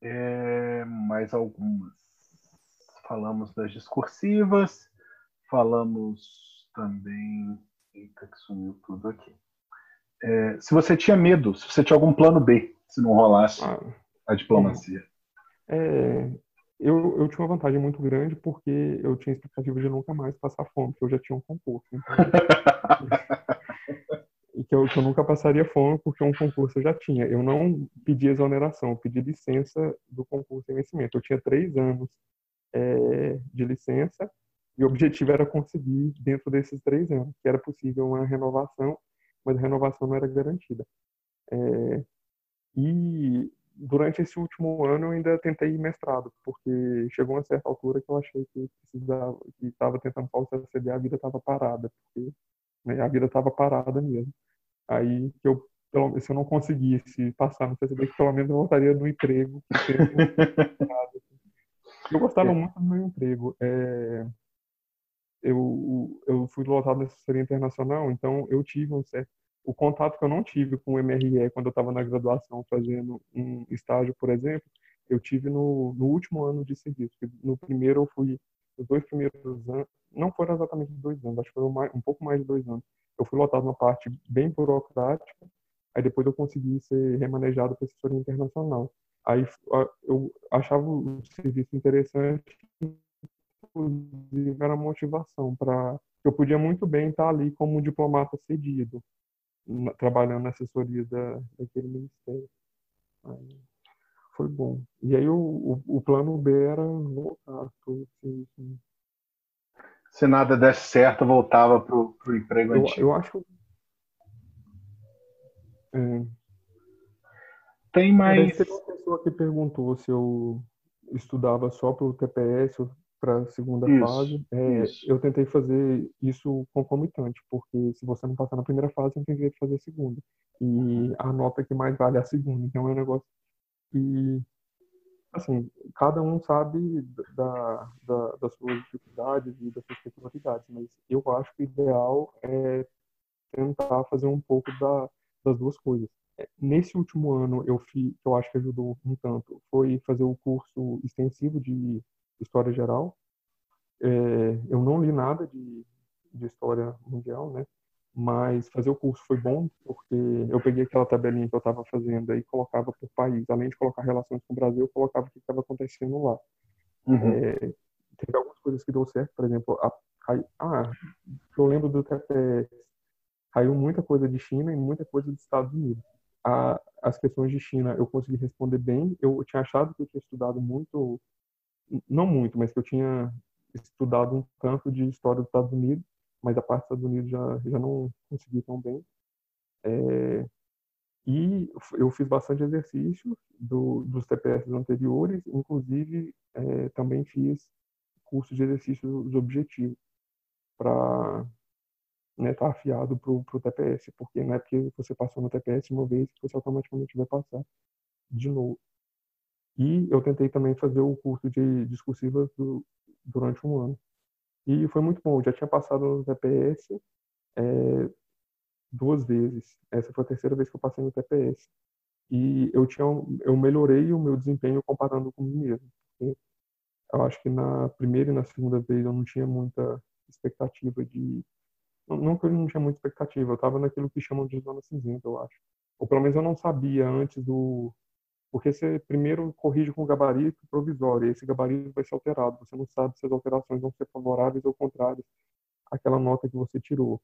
É, mais algumas. Falamos das discursivas, falamos também. Eita, que sumiu tudo aqui. É, se você tinha medo, se você tinha algum plano B, se não rolasse ah, a diplomacia. É, eu, eu tinha uma vantagem muito grande porque eu tinha expectativa de nunca mais passar fome, porque eu já tinha um concurso. Então, e que eu, que eu nunca passaria fome porque um concurso eu já tinha. Eu não pedi exoneração, eu pedi licença do concurso em vencimento. Eu tinha três anos é, de licença e o objetivo era conseguir, dentro desses três anos, que era possível uma renovação, mas a renovação não era garantida. É, e durante esse último ano eu ainda tentei mestrado, porque chegou uma certa altura que eu achei que precisava, que estava tentando pausar a vida estava parada, porque né, a vida estava parada mesmo. Aí que eu, pelo, se eu não conseguisse passar no que pelo menos eu voltaria no emprego. eu gostava é. muito do meu emprego. É, eu, eu fui lotado na assessoria internacional, então eu tive um certo o contato que eu não tive com o MRE quando eu estava na graduação fazendo um estágio, por exemplo, eu tive no, no último ano de serviço. No primeiro eu fui, os dois primeiros anos, não foram exatamente dois anos, acho que foram um pouco mais de dois anos. Eu fui lotado na parte bem burocrática, aí depois eu consegui ser remanejado para assessoria internacional. Aí eu achava o serviço interessante, inclusive era motivação para eu podia muito bem estar ali como diplomata cedido trabalhando na assessoria da, daquele ministério. Aí foi bom. E aí o, o, o plano B era voltar pro assim. Se nada desse certo, voltava pro, pro emprego eu, antigo. Eu acho. É. Tem mais. Teve uma pessoa que perguntou se eu estudava só para o TPS ou para a segunda isso, fase. É, eu tentei fazer isso concomitante, porque se você não passar na primeira fase, você não tem direito de fazer a segunda. E a nota que mais vale é a segunda. Então é um negócio que, assim, cada um sabe da, da, das suas dificuldades e das suas peculiaridades, mas eu acho que o ideal é tentar fazer um pouco da, das duas coisas. É, nesse último ano, eu fiz, que eu acho que ajudou um tanto, foi fazer o curso extensivo de história geral. É, eu não li nada de, de história mundial, né? Mas fazer o curso foi bom, porque eu peguei aquela tabelinha que eu estava fazendo e colocava por país. Além de colocar relações com o Brasil, eu colocava o que estava acontecendo lá. Uhum. É, teve algumas coisas que deu certo, por exemplo, a, ah, eu lembro do TPS, caiu muita coisa de China e muita coisa dos Estados Unidos. A, as questões de China eu consegui responder bem. Eu tinha achado que eu tinha estudado muito não muito, mas que eu tinha estudado um tanto de história dos Estados Unidos, mas a parte dos Estados Unidos já, já não consegui tão bem. É, e eu fiz bastante exercício do, dos TPS anteriores, inclusive é, também fiz curso de exercícios objetivos para né, estar tá afiado para o TPS, porque não é porque você passou no TPS uma vez que você automaticamente vai passar de novo. E eu tentei também fazer o curso de discursivas do, durante um ano. E foi muito bom. Eu já tinha passado no TPS é, duas vezes. Essa foi a terceira vez que eu passei no TPS. E eu tinha, eu melhorei o meu desempenho comparando comigo mesmo. Eu acho que na primeira e na segunda vez eu não tinha muita expectativa de não que eu não tinha muita expectativa, eu estava naquilo que chamam de zona cinzenta, eu acho. Ou pelo menos eu não sabia antes do. Porque você primeiro corrige com o gabarito provisório, e esse gabarito vai ser alterado. Você não sabe se as alterações vão ser favoráveis ou contrárias àquela nota que você tirou.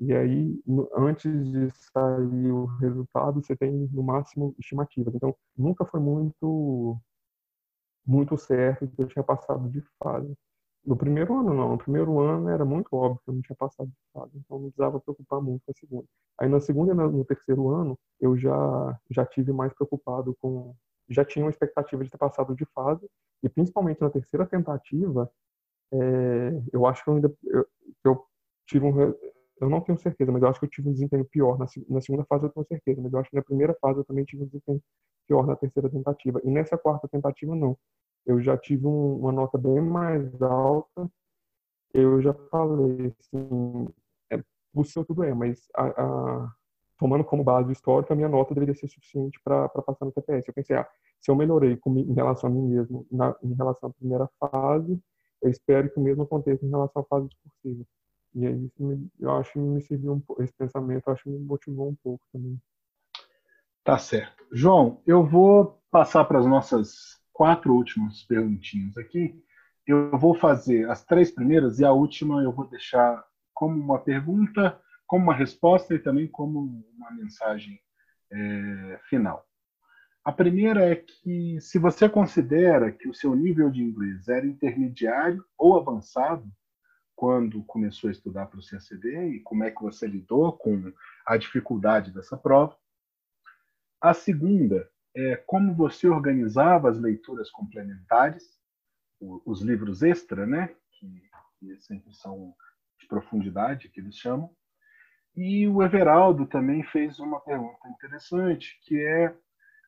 E aí, antes de sair o resultado, você tem no máximo estimativas. Então, nunca foi muito muito certo que eu tinha passado de fase. No primeiro ano, não. No primeiro ano era muito óbvio que eu não tinha passado de fase, então não precisava preocupar muito com a segunda. Aí na segunda e no terceiro ano, eu já, já tive mais preocupado com. Já tinha uma expectativa de ter passado de fase, e principalmente na terceira tentativa, é, eu acho que eu ainda. Eu, eu tive um. Eu não tenho certeza, mas eu acho que eu tive um desempenho pior. Na, na segunda fase eu tenho certeza, mas eu acho que na primeira fase eu também tive um desempenho pior na terceira tentativa. E nessa quarta tentativa, não eu já tive um, uma nota bem mais alta. Eu já falei, assim, é, possível tudo é, mas a, a, tomando como base histórica, a minha nota deveria ser suficiente para passar no TPS. Eu pensei, ah, se eu melhorei com, em relação a mim mesmo na, em relação à primeira fase, eu espero que o mesmo aconteça em relação à fase discursiva. E aí, isso me, eu acho que me serviu um esse pensamento, acho que me motivou um pouco também. Tá certo. João, eu vou passar para as nossas quatro últimas perguntinhas aqui. Eu vou fazer as três primeiras e a última eu vou deixar como uma pergunta, como uma resposta e também como uma mensagem é, final. A primeira é que, se você considera que o seu nível de inglês era intermediário ou avançado quando começou a estudar para o CACD e como é que você lidou com a dificuldade dessa prova. A segunda é, como você organizava as leituras complementares, os livros extra, né, que, que sempre são de profundidade, que eles chamam. E o Everaldo também fez uma pergunta interessante, que é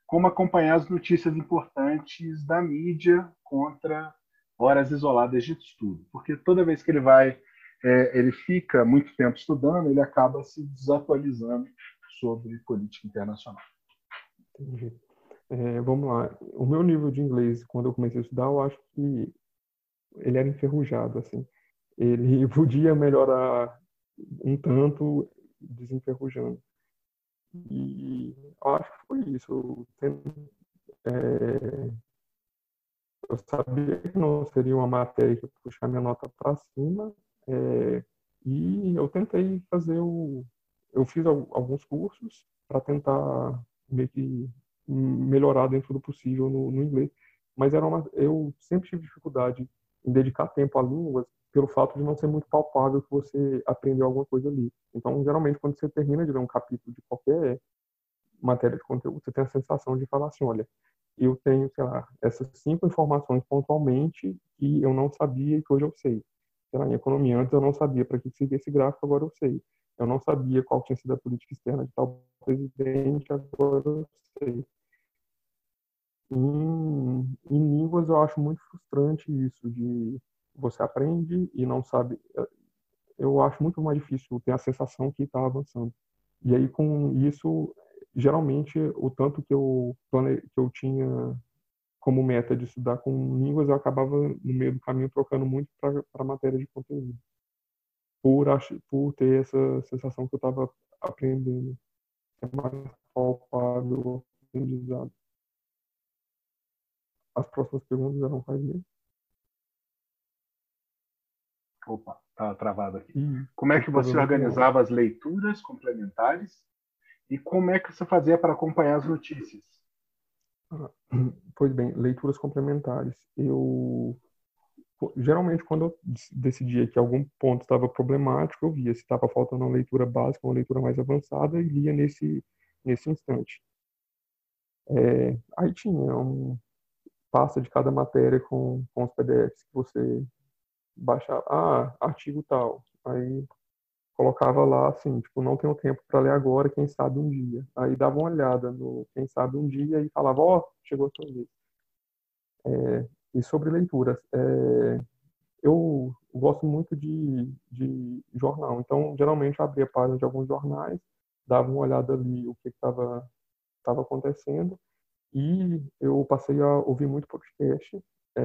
como acompanhar as notícias importantes da mídia contra horas isoladas de estudo. Porque toda vez que ele vai, é, ele fica muito tempo estudando, ele acaba se desatualizando sobre política internacional. Entendi. É, vamos lá. O meu nível de inglês, quando eu comecei a estudar, eu acho que ele era enferrujado, assim. Ele podia melhorar um tanto desenferrujando. E eu acho que foi isso. É, eu sabia que não seria uma matéria que puxar minha nota para cima, é, e eu tentei fazer o. Eu fiz alguns cursos para tentar meio que melhorar dentro do possível no, no inglês. Mas era uma, eu sempre tive dificuldade em dedicar tempo a línguas pelo fato de não ser muito palpável que você aprendeu alguma coisa ali. Então, geralmente, quando você termina de ler um capítulo de qualquer matéria de conteúdo, você tem a sensação de falar assim, olha, eu tenho, sei lá, essas cinco informações pontualmente que eu não sabia e que hoje eu sei. Sei lá, em economia, antes eu não sabia para que servia esse gráfico, agora eu sei. Eu não sabia qual tinha sido a política externa de tal presidente, agora eu sei. Em, em línguas eu acho muito frustrante isso de você aprende e não sabe. Eu acho muito mais difícil ter a sensação que está avançando. E aí com isso, geralmente o tanto que eu que eu tinha como meta de estudar com línguas, eu acabava no meio do caminho trocando muito para matéria de conteúdo. Por, por ter essa sensação que eu estava aprendendo. É mais palpável aprendizado. As próximas perguntas eram quais mesmo? Opa, tá travado aqui. como é que você organizava as leituras complementares e como é que você fazia para acompanhar as notícias? Ah, pois bem, leituras complementares. Eu geralmente quando eu decidia que algum ponto estava problemático, eu via se estava faltando uma leitura básica, uma leitura mais avançada e lia nesse nesse instante. É, aí tinha um, pasta de cada matéria com, com os PDFs que você baixava. Ah, artigo tal. Aí colocava lá assim, tipo, não tenho tempo para ler agora, quem sabe um dia. Aí dava uma olhada no quem sabe um dia e falava, ó, oh, chegou a sua vez. É, e sobre leituras, é, eu gosto muito de, de jornal, então geralmente eu abria páginas de alguns jornais, dava uma olhada ali o que estava acontecendo e eu passei a ouvir muito podcast, é,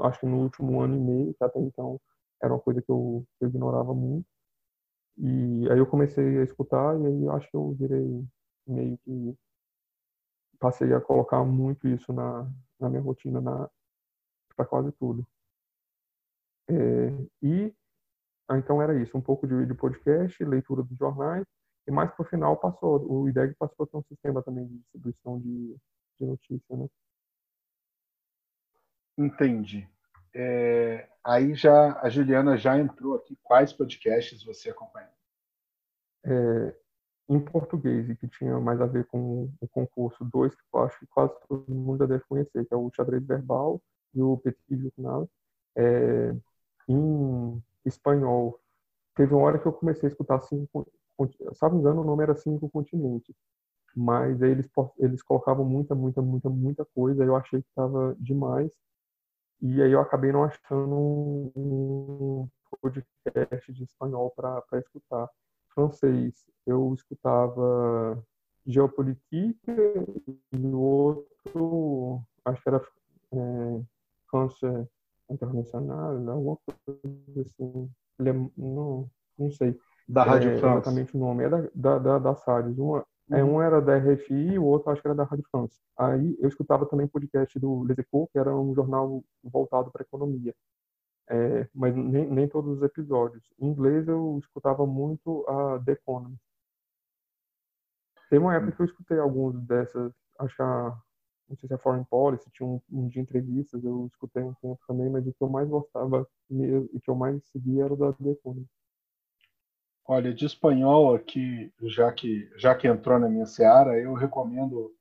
acho que no último ano e meio, que até então era uma coisa que eu, que eu ignorava muito. E aí eu comecei a escutar e aí acho que eu virei meio que passei a colocar muito isso na, na minha rotina na para quase tudo. É, e ah, então era isso, um pouco de, de podcast, leitura dos jornais e mais para o final passou, o IDEG passou a ter um sistema também de distribuição de, de notícia, né? Entendi. É, aí já a Juliana já entrou aqui. Quais podcasts você acompanha? É, em português e que tinha mais a ver com o concurso, dois que eu acho que quase todo mundo já deve conhecer, que é o Xadrez Verbal e o Petit Journal. É, em espanhol, teve uma hora que eu comecei a escutar cinco, me engano, o nome era Cinco Continentes, mas eles, eles colocavam muita, muita, muita, muita coisa, eu achei que estava demais, e aí eu acabei não achando um podcast de espanhol para escutar. Francês, eu escutava Geopolítica e o outro, acho que era é, France Internacional, alguma coisa assim. Não, não sei. Da Rádio é, France. Exatamente o nome. É da, da, da, das rádios. Uma, é, um era da RFI e o outro acho que era da Rádio France. Aí eu escutava também podcast do Les Echos, que era um jornal voltado para economia. É, mas nem, nem todos os episódios. Em inglês eu escutava muito a The Economist. Teve uma época que eu escutei alguns dessas, acho que a, não sei se é Foreign Policy, tinha um, um, de entrevistas, eu escutei um tempo também, mas o que eu mais gostava e que eu mais seguia era o da The Economist. Olha, de espanhol aqui, já que, já que entrou na minha seara, eu recomendo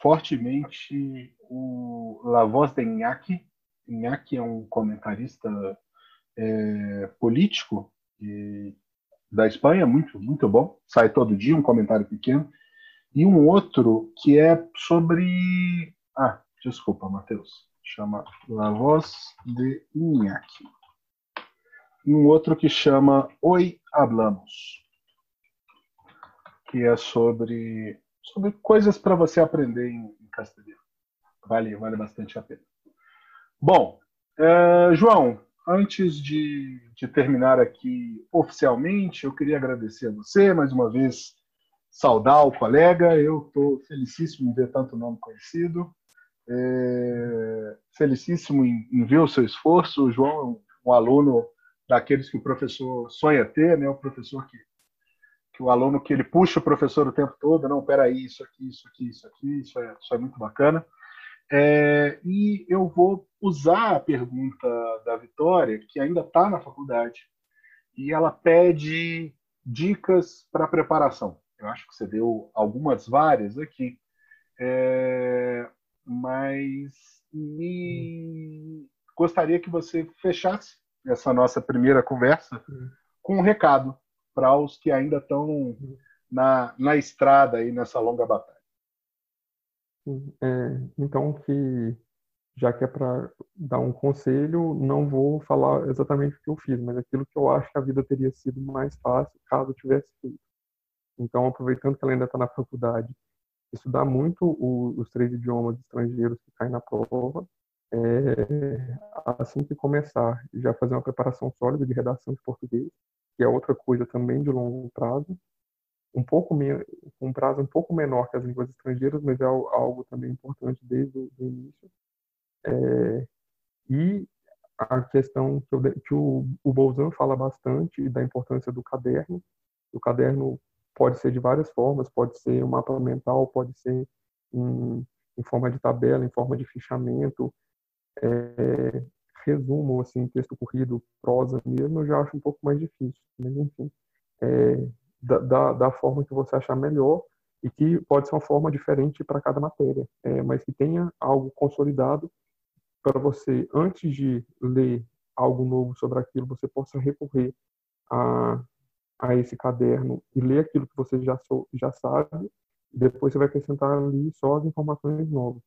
fortemente o La Voz de Iñaki. Iñaki é um comentarista é, político e, da Espanha, muito, muito bom. Sai todo dia um comentário pequeno. E um outro que é sobre. Ah, desculpa, Matheus. Chama La Voz de Iñaki e um outro que chama Oi Hablamos, que é sobre, sobre coisas para você aprender em, em, castelhano. Vale, vale bastante a pena. Bom, é, João, antes de, de terminar aqui oficialmente, eu queria agradecer a você mais uma vez, saudar o colega. Eu estou felicíssimo em ver tanto nome conhecido. É, felicíssimo em, em, ver o seu esforço. O João é um, um aluno daqueles que o professor sonha ter, né? O professor que, o aluno que ele puxa o professor o tempo todo, não, peraí, isso aqui, isso aqui, isso aqui, isso é, isso é muito bacana. É, e eu vou usar a pergunta da Vitória, que ainda está na faculdade, e ela pede dicas para preparação. Eu acho que você deu algumas várias aqui, é, mas me gostaria que você fechasse essa nossa primeira conversa com um recado para os que ainda estão na, na estrada aí nessa longa batalha. É, então, que já que é para dar um conselho, não vou falar exatamente o que eu fiz, mas aquilo que eu acho que a vida teria sido mais fácil caso eu tivesse feito. Então, aproveitando que ela ainda está na faculdade, estudar muito o, os três idiomas estrangeiros que caem na prova, é, assim que começar, já fazer uma preparação sólida de redação de português, que é outra coisa também de longo prazo, um pouco um prazo um pouco menor que as línguas estrangeiras, mas é algo também importante desde o início. É, e a questão que, eu, que o, o Bolzan fala bastante da importância do caderno. O caderno pode ser de várias formas, pode ser um mapa mental, pode ser em, em forma de tabela, em forma de fichamento, é, resumo, assim, texto corrido, prosa mesmo, eu já acho um pouco mais difícil. Mas, enfim, é, da, da, da, forma que você achar melhor e que pode ser uma forma diferente para cada matéria, é, mas que tenha algo consolidado para você, antes de ler algo novo sobre aquilo, você possa recorrer a, a esse caderno e ler aquilo que você já, já sabe, depois você vai acrescentar ali só as informações novas.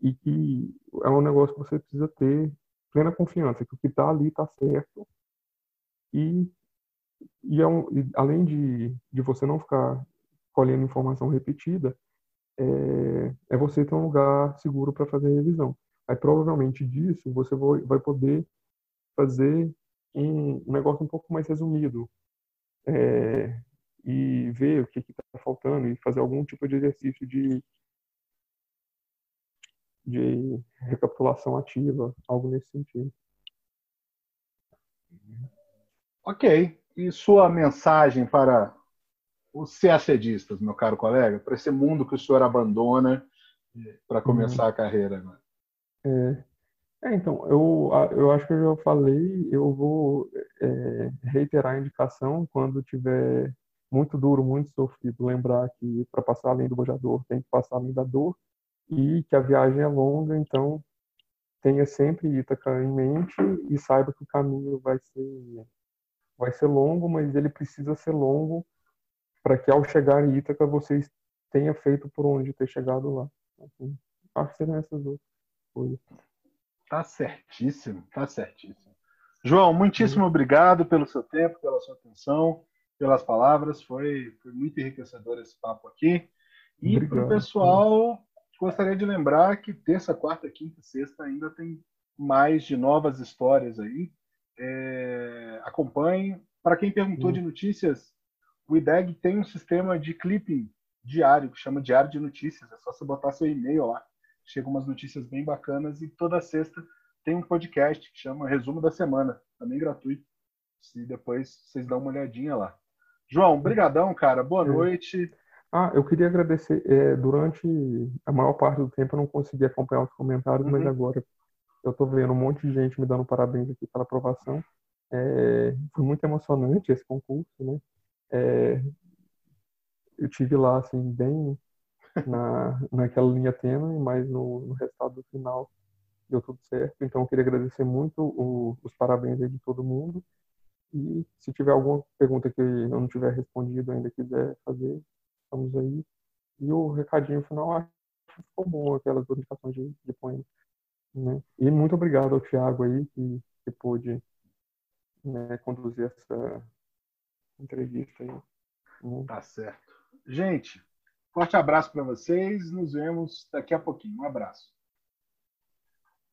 E que é um negócio que você precisa ter plena confiança que o que está ali está certo. E, e, é um, e, além de, de você não ficar colhendo informação repetida é, é você ter um lugar seguro para fazer revisão aí provavelmente disso você vai, vai poder fazer um, um negócio um pouco mais resumido é, e ver o que está faltando e fazer algum tipo de exercício de, de recapitulação ativa, algo nesse sentido. Ok. E sua mensagem para os CACDistas, meu caro colega, para esse mundo que o senhor abandona eh, para começar uhum. a carreira agora? É, é, então, eu, eu acho que eu já falei, eu vou é, reiterar a indicação quando tiver muito duro, muito sofrido, lembrar que para passar além do bojador tem que passar além da dor e que a viagem é longa, então tenha sempre Ítaca em mente e saiba que o caminho vai ser vai ser longo, mas ele precisa ser longo para que ao chegar em Ítaca vocês tenha feito por onde ter chegado lá. Assim, acho que essas duas coisas. Tá certíssimo, tá certíssimo. João, muitíssimo uhum. obrigado pelo seu tempo, pela sua atenção, pelas palavras. Foi, foi muito enriquecedor esse papo aqui. E para o pessoal, gostaria de lembrar que terça, quarta, quinta, sexta ainda tem mais de novas histórias aí. É, acompanhe. Para quem perguntou uhum. de notícias, o IDEG tem um sistema de clipping diário que chama Diário de Notícias. É só você botar seu e-mail lá chegam umas notícias bem bacanas e toda sexta tem um podcast que chama Resumo da Semana, também gratuito. Se depois vocês dão uma olhadinha lá. João, brigadão, cara. Boa é. noite. Ah, eu queria agradecer. É, durante a maior parte do tempo eu não consegui acompanhar os comentários, uhum. mas agora eu estou vendo um monte de gente me dando parabéns aqui pela aprovação. É, foi muito emocionante esse concurso, né? É, eu tive lá assim bem na, naquela linha tênue, mas no, no resultado final deu tudo certo. Então, eu queria agradecer muito o, os parabéns de todo mundo. E se tiver alguma pergunta que eu não tiver respondido ainda, quiser fazer, estamos aí. E o recadinho final, acho que ficou bom, aquelas indicações de, de poema. Né? E muito obrigado ao Tiago aí, que, que pôde né, conduzir essa entrevista aí. Né? Tá certo. Gente, Forte abraço para vocês. Nos vemos daqui a pouquinho. Um abraço.